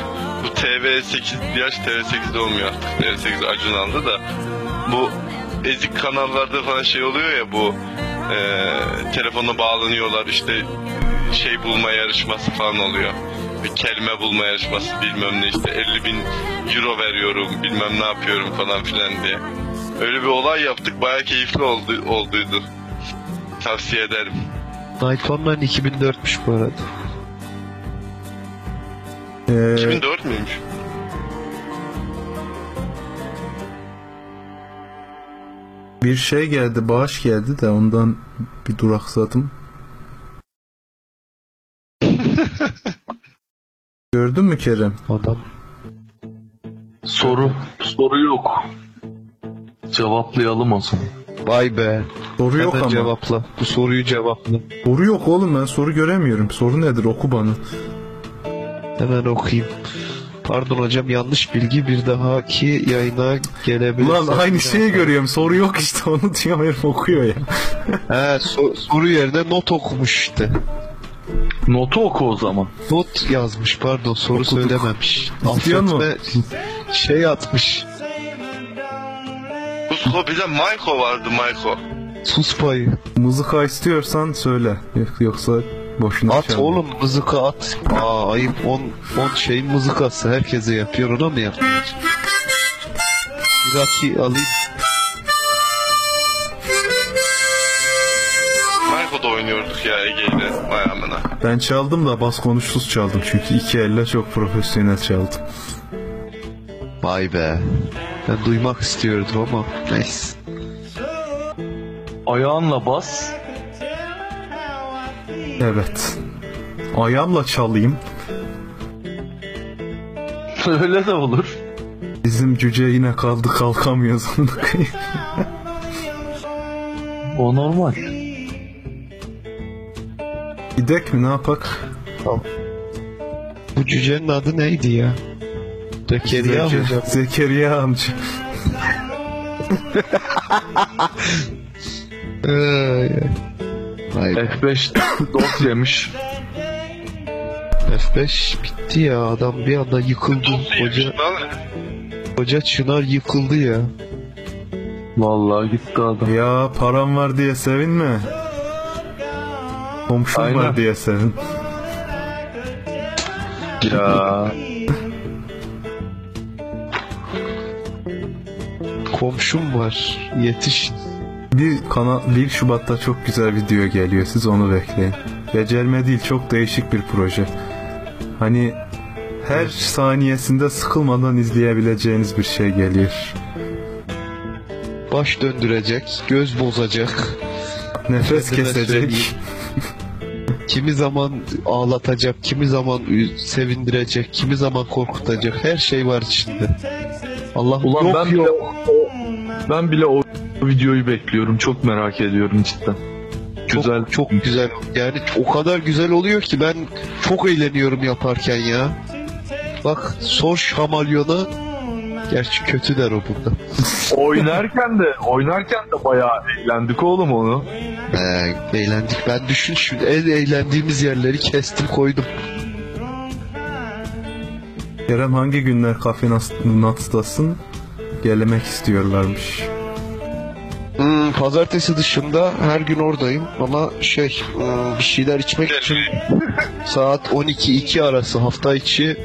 Bu TV8 yaş TV8'de olmuyor artık. TV8 Acun aldı da bu ezik kanallarda falan şey oluyor ya bu e, telefona bağlanıyorlar işte şey bulma yarışması falan oluyor. Bir kelime bulma yarışması bilmem ne işte 50 bin euro veriyorum bilmem ne yapıyorum falan filan diye. Öyle bir olay yaptık baya keyifli oldu, olduydu. Tavsiye ederim. Night Online 2004'müş bu arada. Ee, 2004 müymüş? bir şey geldi bağış geldi de ondan bir duraksadım. Gördün mü Kerem? Adam Soru. Soru yok. Cevaplayalım o zaman. vay be. Soru yok Hemen ama. cevapla. Bu soruyu cevapla. Soru yok oğlum ben soru göremiyorum. Soru nedir oku bana. Hemen okuyayım. Pardon hocam yanlış bilgi bir dahaki yayına gelebilir. Ulan aynı şeyi görüyorum. Soru yok işte onu diyor herif okuyor ya. He so- soru yerine not okumuş işte. Notu oku o zaman. Not yazmış pardon soru Okuduk. söylememiş. İstiyor mu? Şey atmış. Usko bize Maiko vardı Maiko. Sus payı. Mızıka istiyorsan söyle. Yok- Yoksa boşuna At çalma. oğlum mızıka at. Aa ayıp 10 10 şeyin mızıkası herkese yapıyor ona mı yapıyor? Bir dakika alayım. Oynuyorduk ya Ege'yle. Vay amına. Ben çaldım da bas konuşsuz çaldım. Çünkü iki elle çok profesyonel çaldım. Vay be. Ben duymak istiyordum ama neyse. Ayağınla bas. Evet. Ayağımla çalayım. Öyle de olur. Bizim cüce yine kaldı kalkamıyor sonunda. O normal. Gidek mi ne yapak? Bu cücenin adı neydi ya? Zekeriya Zeki- hocam. Zekeriya amca. Ay, ay. Vay be. F5 dot yemiş. F5 bitti ya adam bir anda yıkıldı. Koca, Lan, koca çınar yıkıldı ya. Vallahi gitti adam. Ya param var diye sevinme. Komşum Aynen. var diye sevin. Ya. Komşum var yetişin. Bir kana 1 Şubat'ta çok güzel video geliyor. Siz onu bekleyin. Becerme değil çok değişik bir proje. Hani her saniyesinde sıkılmadan izleyebileceğiniz bir şey geliyor. Baş döndürecek, göz bozacak. Nefes kesecek. Kimi zaman ağlatacak, kimi zaman sevindirecek, kimi zaman korkutacak. Her şey var içinde. Allah Ulan yok ben yok. bile o, ben bile o videoyu bekliyorum. Çok merak ediyorum cidden. Güzel. Çok, çok güzel. Yani o kadar güzel oluyor ki ben çok eğleniyorum yaparken ya. Bak sor şamalyona. Gerçi kötü der o burada. oynarken de oynarken de bayağı eğlendik oğlum onu. Ee, eğlendik. Ben düşün şimdi en eğlendiğimiz yerleri kestim koydum. Kerem hangi günler Cafe Nuts'tasın? Gelemek istiyorlarmış. Hmm, pazartesi dışında her gün oradayım ama şey hmm, bir şeyler içmek için saat 12-2 arası hafta içi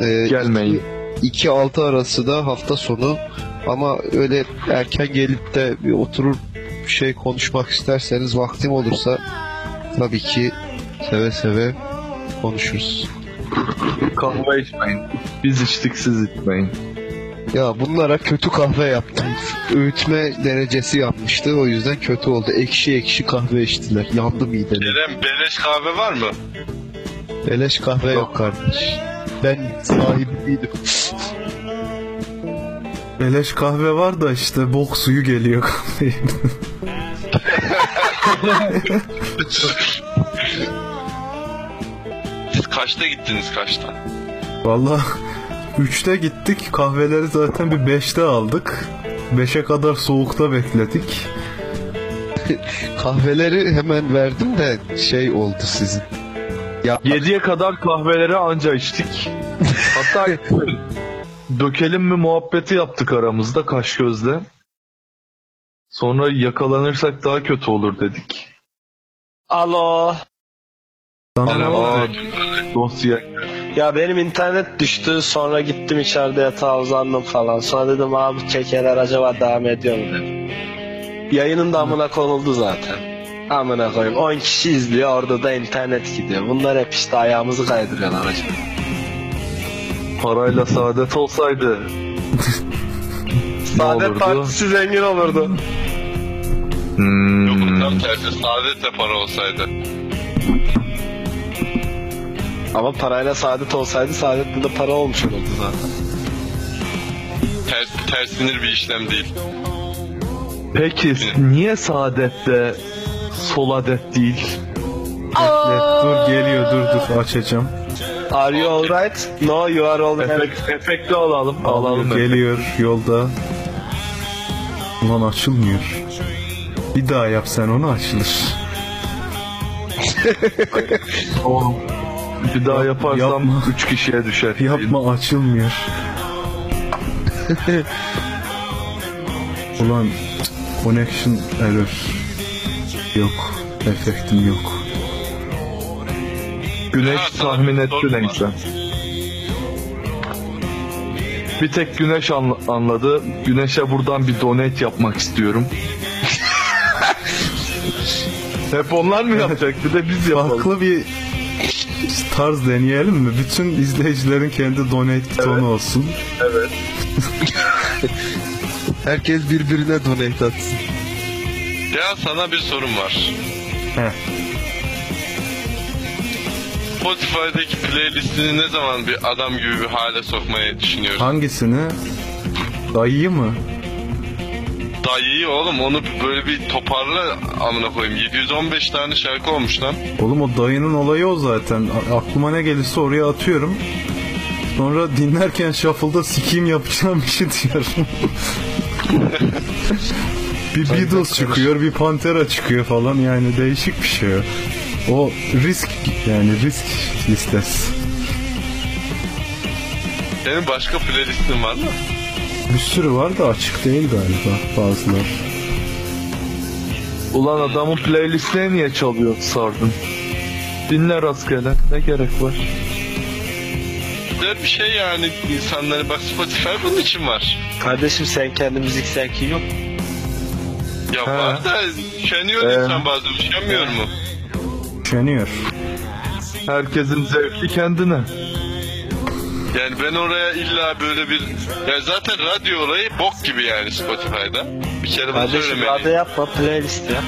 e, Gelmeyin. 2-6 arası da hafta sonu ama öyle erken gelip de bir oturur bir şey konuşmak isterseniz vaktim olursa tabii ki seve seve konuşuruz. Kahve içmeyin. Biz içtik siz içmeyin. Ya bunlara kötü kahve yaptım. Öğütme derecesi yapmıştı o yüzden kötü oldu. Ekşi ekşi kahve içtiler. Yandı mideleri. Kerem beleş kahve var mı? Beleş kahve yok kardeş. Ben sahibiydim. Beleş kahve var da işte bok suyu geliyor kahveye. Siz kaçta gittiniz kaçta? Valla 3'te gittik kahveleri zaten bir 5'te aldık. 5'e kadar soğukta bekledik. Kahveleri hemen verdim de şey oldu sizin. Ya 7'ye kadar kahveleri anca içtik. Hatta dökelim mi muhabbeti yaptık aramızda kaş gözle. Sonra yakalanırsak daha kötü olur dedik. Alo. Aa, dosya Ya benim internet düştü sonra gittim içeride yatağa uzandım falan. Sonra dedim abi kekeler acaba devam ediyor mu dedim. Yayının da amına konuldu zaten. Amına koyayım 10 kişi izliyor orada da internet gidiyor. Bunlar hep işte ayağımızı kaydırıyorlar hocam. Parayla saadet olsaydı Saadet olurdu? Partisi zengin olurdu. hmm, Yok tam tersi saadetle para olsaydı. Ama parayla saadet olsaydı saadetle de para olmuş olurdu zaten. Ters, tersinir bir işlem değil. Peki niye saadette sol adet değil? bekle. Dur geliyor dur dur açacağım. Are you alright? No you are alright. Efekt, efekti alalım. Alalım. Geliyor yolda. Ulan açılmıyor. Bir daha yap sen onu açılır. Oğlum, Bir daha yaparsam Yapma. 3 kişiye düşer. Yapma açılmıyor. Ulan connection error. Yok. Efektim yok. Güneş tahmin bir etti neyse. Bir tek Güneş anla- anladı. Güneş'e buradan bir donate yapmak istiyorum. Hep onlar mı yapacak? Bir de biz yapalım. Farklı bir tarz deneyelim mi? Bütün izleyicilerin kendi donate tonu olsun. herkes birbirine donate atsın. Ya sana bir sorum var. Heh. Spotify'daki playlistini ne zaman bir adam gibi bir hale sokmayı düşünüyorsun? Hangisini? Dayıyı mı? Dayıyı oğlum onu böyle bir toparla amına koyayım. 715 tane şarkı olmuş lan. Oğlum o dayının olayı o zaten. A- aklıma ne gelirse oraya atıyorum. Sonra dinlerken shuffle'da sikiyim yapacağım bir şey diyorum. bir Beatles çıkıyor, bir Pantera çıkıyor falan yani değişik bir şey o. Risk yani risk listesi. Senin başka playlistin var mı? Bir sürü var da açık değil galiba bazıları. Ulan adamın playlistine niye çalıyor sordun? Dinle rastgele. Ne gerek var? Güzel bir şey yani insanları bak Spotify bunun için var. Kardeşim sen kendi müzik zevkin yok. Ya Ha. var da üşeniyor Ee, insan bazen üşenmiyor mu? Üşeniyor. Herkesin zevki kendine. Yani ben oraya illa böyle bir... Ya zaten radyo olayı bok gibi yani Spotify'da. Bir kere bunu Kardeşim söylemeliyim. radyo yapma playlist yap.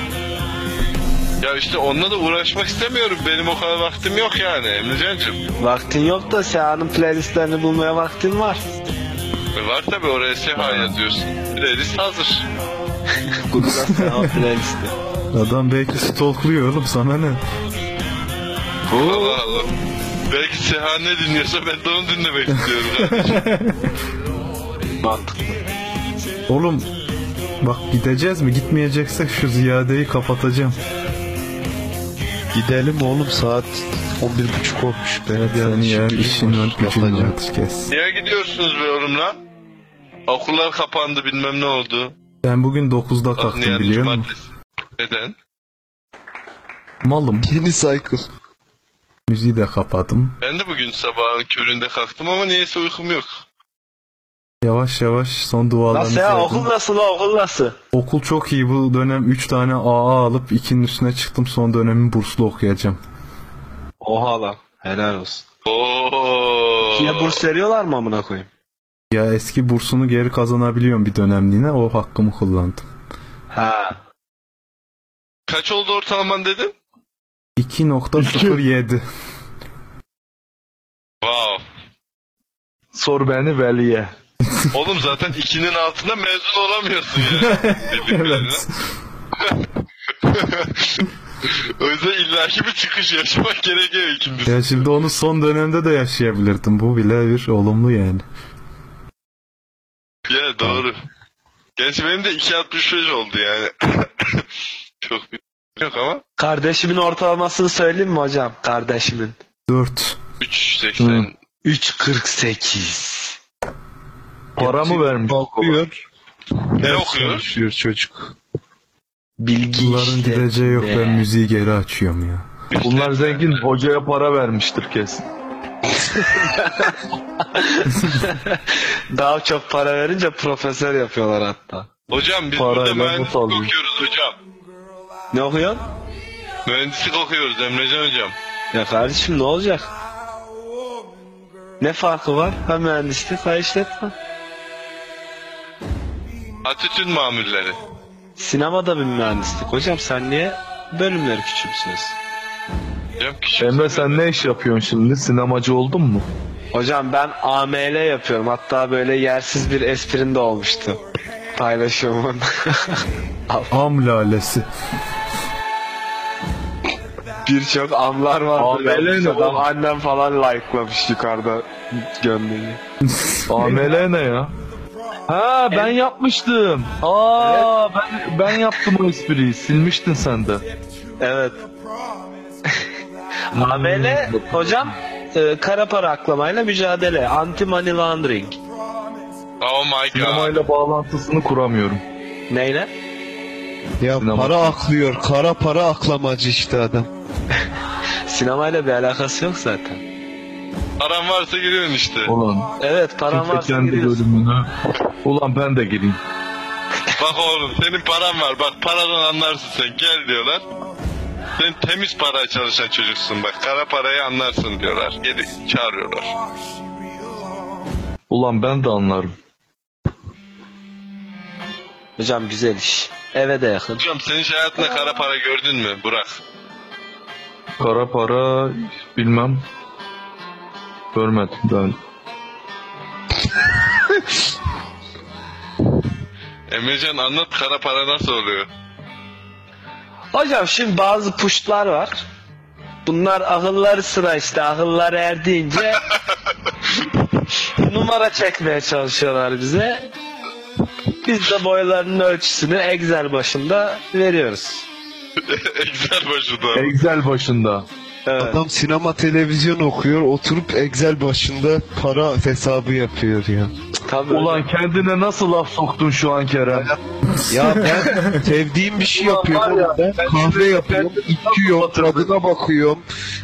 Ya işte onunla da uğraşmak istemiyorum. Benim o kadar vaktim yok yani Emrecan'cığım. Vaktin yok da Seha'nın playlistlerini bulmaya vaktin var. E var tabi oraya Seha yazıyorsun. Playlist hazır. Google'da Seha playlisti. Adam belki stalkluyor oğlum sana ne? Allah Allah. Belki Seha ne dinliyorsa ben de onu dinlemek istiyorum kardeşim. Mantıklı. Oğlum bak gideceğiz mi? Gitmeyeceksek şu ziyadeyi kapatacağım. Gidelim oğlum saat 11.30 olmuş. Benim Seni yani ya işin var, gücün Yapacağım. var kes. Niye gidiyorsunuz be oğlum lan? Okullar kapandı bilmem ne oldu. Ben bugün 9'da Bak kalktım biliyor musun? Neden? Malım. Yeni cycle. Müziği de kapadım. Ben de bugün sabahın köründe kalktım ama niyeyse uykum yok. Yavaş yavaş son dualarını Nasıl ya saydım. okul nasıl la okul nasıl? Okul çok iyi bu dönem 3 tane AA alıp 2'nin üstüne çıktım son dönemin burslu okuyacağım. Oha lan helal olsun. Oo. Yine burs veriyorlar mı amına koyayım? Ya eski bursunu geri kazanabiliyorum bir dönemliğine o hakkımı kullandım. Ha. Kaç oldu ortalaman dedin? 2.07 Wow. Sor beni Veli'ye. Oğlum zaten ikinin altında mezun olamıyorsun ya. Evet. o yüzden illaki bir çıkış yaşamak gerekiyor ikincisi. Ya şimdi onu son dönemde de yaşayabilirdim. Bu bile bir olumlu yani. Ya doğru. Gerçi benim de 2.65 oldu yani. Çok bir yok ama. Kardeşimin ortalamasını söyleyeyim mi hocam? Kardeşimin. 4. 3.80. 3.48. Para mı vermiş? Okuyor. Ne okuyor? çalışıyor çocuk. Bilgi Bunların işte gideceği yok be. ben müziği geri açıyorum ya. Bunlar zengin. Hocaya para vermiştir kesin. Daha çok para verince profesör yapıyorlar hatta. Hocam biz Parayla burada mühendislik okuyoruz hocam. Ne okuyorsun? Mühendislik okuyoruz Emrecan hocam. Ya kardeşim ne olacak? Ne farkı var? Ha mühendislik ha işletme. Atütün mamulleri. Sinemada bir mühendislik. Hocam sen niye bölümleri küçümsüyorsun? Hocam küçük. Emre sen ne iş yapıyorsun şimdi? Sinemacı oldun mu? Hocam ben AML yapıyorum. Hatta böyle yersiz bir esprin de olmuştu. Paylaşımın. Am lalesi. Birçok anlar var. AML ne oğlum? Annem falan like'lamış yukarıda gömleği. AML ne ya? Ha ben yapmıştım. Aa ben ben yaptım o espriyi. Silmiştin sen de. Evet. AML hocam e, kara para aklamayla mücadele. Anti money laundering. Oh my god. Sinemayla bağlantısını kuramıyorum. Neyle? Ya Sinema. para aklıyor. Kara para aklamacı işte adam. Sinemayla bir alakası yok zaten. Paran varsa giriyorsun işte. Ulan Evet param kimse varsa kendi giriyorsun. bölümüne. Ulan ben de gireyim. Bak oğlum senin paran var. Bak paradan anlarsın sen. Gel diyorlar. Sen temiz para çalışan çocuksun bak. Kara parayı anlarsın diyorlar. Geri çağırıyorlar. Ulan ben de anlarım. Hocam güzel iş. Eve de yakın. Hocam sen hiç hayatında kara para gördün mü Burak? Kara para bilmem. Görmedim ben. Emrecan anlat kara para nasıl oluyor? Hocam şimdi bazı puştlar var. Bunlar akılları sıra işte akılları erdiğince numara çekmeye çalışıyorlar bize. Biz de boyalarının ölçüsünü Excel başında veriyoruz. Excel başında. Excel başında. Evet. Adam sinema televizyon okuyor oturup Excel başında para hesabı yapıyor ya. Tabii. Ulan kendine nasıl laf soktun şu an Kerem? Ya ben sevdiğim bir şey yapıyorum. Ben kahve yapıyorum, içiyorum, tadına bakıyorum.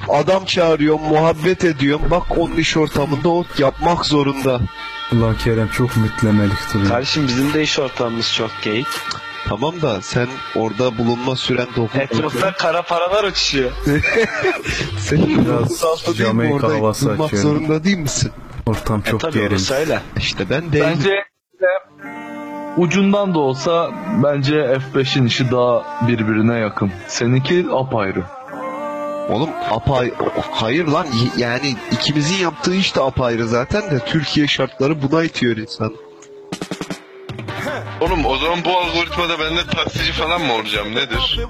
Adam çağırıyorum, muhabbet ediyorum. Bak onun iş ortamında o yapmak zorunda. Ulan Kerem çok mütlemelik duruyor. Kardeşim bizim de iş ortamımız çok geyik. Tamam da sen orada bulunma süren 9 Etrafta kara paralar uçuşuyor. Senin Biraz Jamaika orada havası bulmak açıyorum. zorunda değil misin? Ortam E çok tabii onu gerildi. söyle. İşte ben değilim. Bence ucundan da olsa bence F5'in işi daha birbirine yakın. Seninki apayrı. Oğlum apay hayır lan yani ikimizin yaptığı iş de apayrı zaten de Türkiye şartları buna itiyor insan. Oğlum o zaman bu algoritmada ben de taksici falan mı olacağım nedir?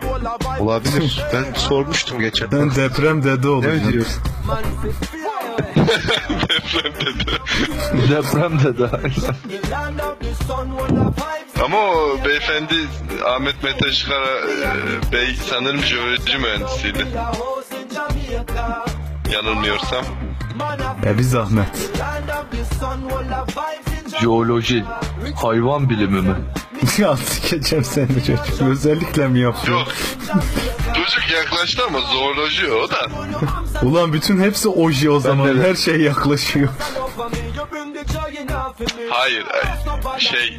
Olabilir. ben sormuştum geçen. Ben deprem dede ne olacağım. diyorsun? Deprem dedi. Depremde de. Ama o beyefendi Ahmet Mete Işıkara e, Bey sanırım jeoloji mühendisiydi. Yanılmıyorsam. E bir zahmet. Jeoloji. Hayvan bilimi mi? ya sikeceğim seni çocuk. Özellikle mi yapıyorsun? Yok. Çocuk yaklaştı ama zooloji o da. Ulan bütün hepsi oji o zaman. Her şey yaklaşıyor. Hayır. ay, Şey.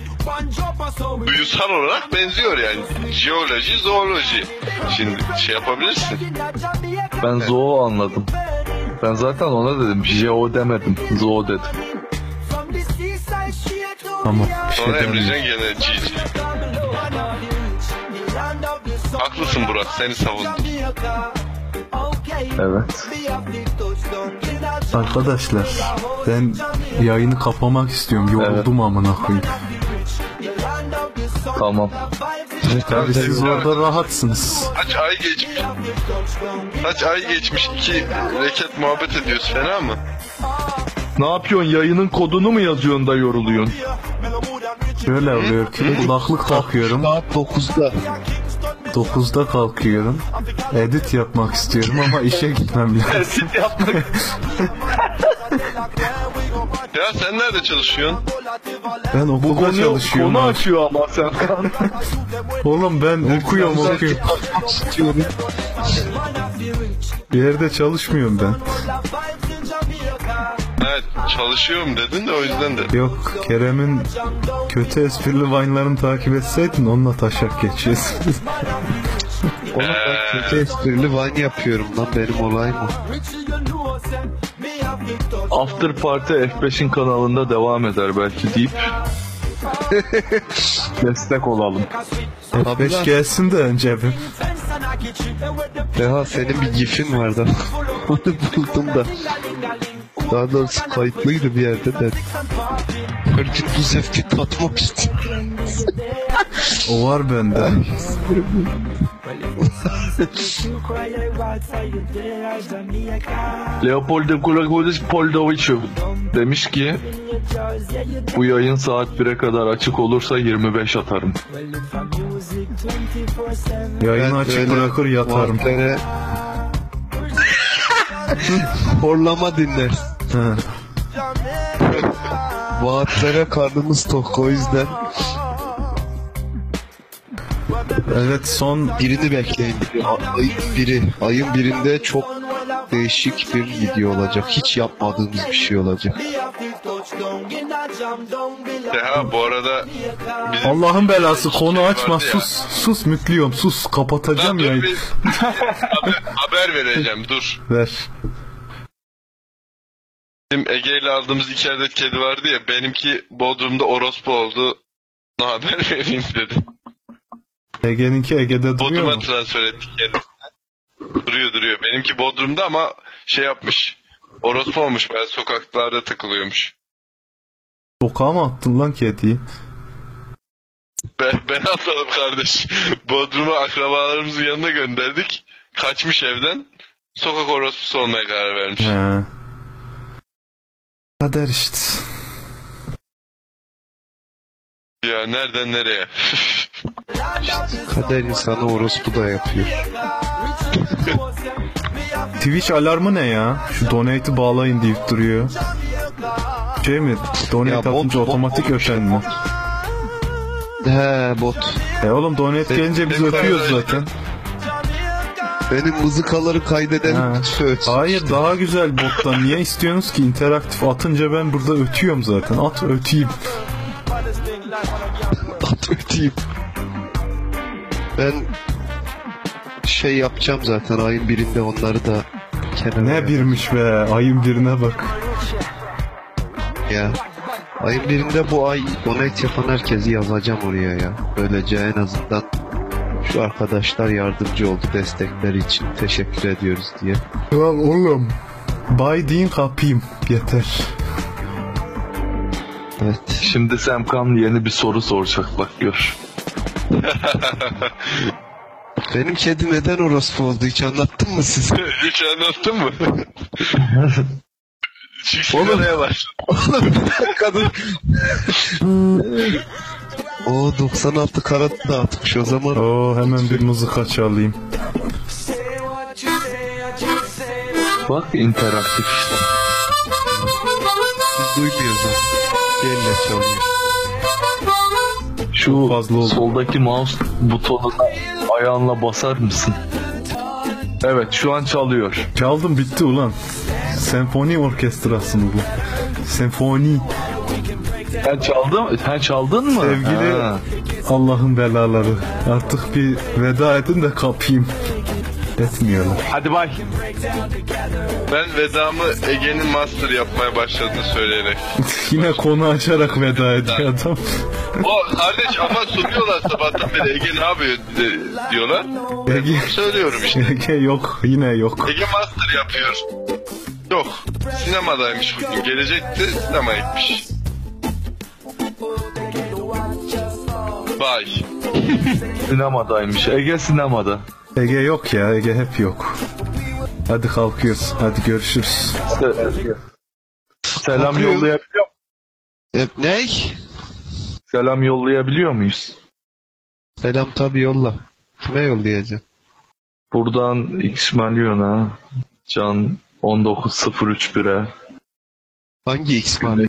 Duyusal olarak benziyor yani. Jeoloji, zooloji. Şimdi şey yapabilirsin. Ben zoo anladım. Ben zaten ona dedim. Jeo demedim. Zoo dedim. Tamam bir şey Sonra. Emrecan gene GG. Haklısın Burak seni savundum. Evet. Arkadaşlar ben yayını kapamak istiyorum. Yoruldum amına koyayım. Tamam. Tabii siz orada rahatsınız. Kaç ay geçmiş. Kaç ay geçmiş. iki reket muhabbet ediyoruz. Fena mı? Ne yapıyorsun? Yayının kodunu mu yazıyorsun da yoruluyorsun? Şöyle oluyor ki kulaklık takıyorum. Saat 9'da. 9'da kalkıyorum. Edit yapmak istiyorum ama işe gitmem lazım. Ya sen nerede çalışıyorsun? Ben okulda Konu, çalışıyorum. konu abi. açıyor ama Serkan. Oğlum ben okuyorum okuyorum. istiyorum. Bir yerde çalışmıyorum ben. Evet çalışıyorum dedin de o yüzden de. Yok Kerem'in kötü esprili vine'larını takip etseydin onunla taşak geçeceğiz. Oğlum ben kötü esprili vine yapıyorum lan benim olayım o. After Party F5'in kanalında devam eder belki deyip destek olalım. F5 gelsin de önce bir. Deha senin bir gifin vardı. Onu buldum da. Daha doğrusu kayıtlıydı bir yerde de. Her gün bu zevki tatmak istiyorum. O var bende. Leopold Kulakovic Poldovic demiş ki bu yayın saat 1'e kadar açık olursa 25 atarım. Yayını açık bırakır yatarım. Horlama dinler. He. Vaatlere karnımız tok o yüzden Evet son birini bekleyin. Ayın biri. Ayın birinde çok değişik bir video olacak. Hiç yapmadığımız bir şey olacak. Deha bu arada bizim Allah'ın belası konu açma vardı ya. sus sus mütlüyorum sus kapatacağım bir haber, haber vereceğim dur. Ver. Bizim Ege ile aldığımız iki adet kedi vardı ya benimki Bodrum'da orospu oldu. Ona haber vereyim dedim. Ege'ninki Ege'de duruyor Bodrum'a mu? transfer ettik kedi. Duruyor duruyor. Benimki Bodrum'da ama şey yapmış. Orospu olmuş ben sokaklarda takılıyormuş. Sokağa mı attın lan kediyi? Ben, ben atladım kardeş. Bodrum'a akrabalarımızın yanına gönderdik. Kaçmış evden. Sokak orospusu olmaya karar vermiş. He. Kader işte. ya nereden nereye? Kader insanı orospu da yapıyor. Twitch alarmı ne ya? Şu donate'i bağlayın deyip duruyor. Şey mi? Donate Ya bot- atınca bot otomatik olmuş öten mi? He bot. E oğlum donate gelince biz kadar- zaten. Benim mızıkaları kaydeden Ha. söz. Hayır daha güzel bottan. Niye istiyorsunuz ki interaktif atınca ben burada ötüyorum zaten. At öteyim. At öteyim. Ben şey yapacağım zaten ayın birinde onları da kenara Ne birmiş be. Ayın birine bak. ya. Ayın birinde bu ay donate yapan herkesi yazacağım oraya ya. Böylece en azından şu arkadaşlar yardımcı oldu destekleri için teşekkür ediyoruz diye. Lan oğlum. Bay deyin kapayım. Yeter. Evet. Şimdi Semkan yeni bir soru soracak bak gör. Benim kedi neden orospu oldu hiç anlattın mı size? Hiç anlattın mı? Çıksın oraya başla. Kadın. O 96 karat dağıtmış o zaman. Oo hemen bir mızıka çalayım. Bak interaktif işte. Biz duymuyoruz ha. Celle çalıyor. Şu fazla oldu. soldaki mouse butonuna ayağınla basar mısın? Evet şu an çalıyor. Çaldım bitti ulan. Senfoni orkestrası mı bu? Senfoni. Sen çaldın, sen çaldın mı? Sevgili Ha. Allah'ın belaları. Artık bir veda edin de kapayım. Etmiyorlar. Hadi bay. Ben vedamı Ege'nin master yapmaya başladığını söyleyerek. Yine konu açarak veda ediyor adam. O kardeş ama soruyorlar sabahtan beri Ege ne yapıyor di- diyorlar. Ege, Söylüyorum işte. Ege yok. Yine yok. Ege master yapıyor. Yok. Sinemadaymış bugün. Gelecekti sinemaya gitmiş. Bay. Sinemadaymış. Ege sinemada. Ege yok ya. Ege hep yok. Hadi kalkıyoruz. Hadi görüşürüz. Se- Selam Kalkıyor. yollayabiliyor E, ne? Selam yollayabiliyor muyuz? Selam tabi yolla. Kime yollayacaksın? Buradan X Milyon'a Can 19031'e Hangi X var?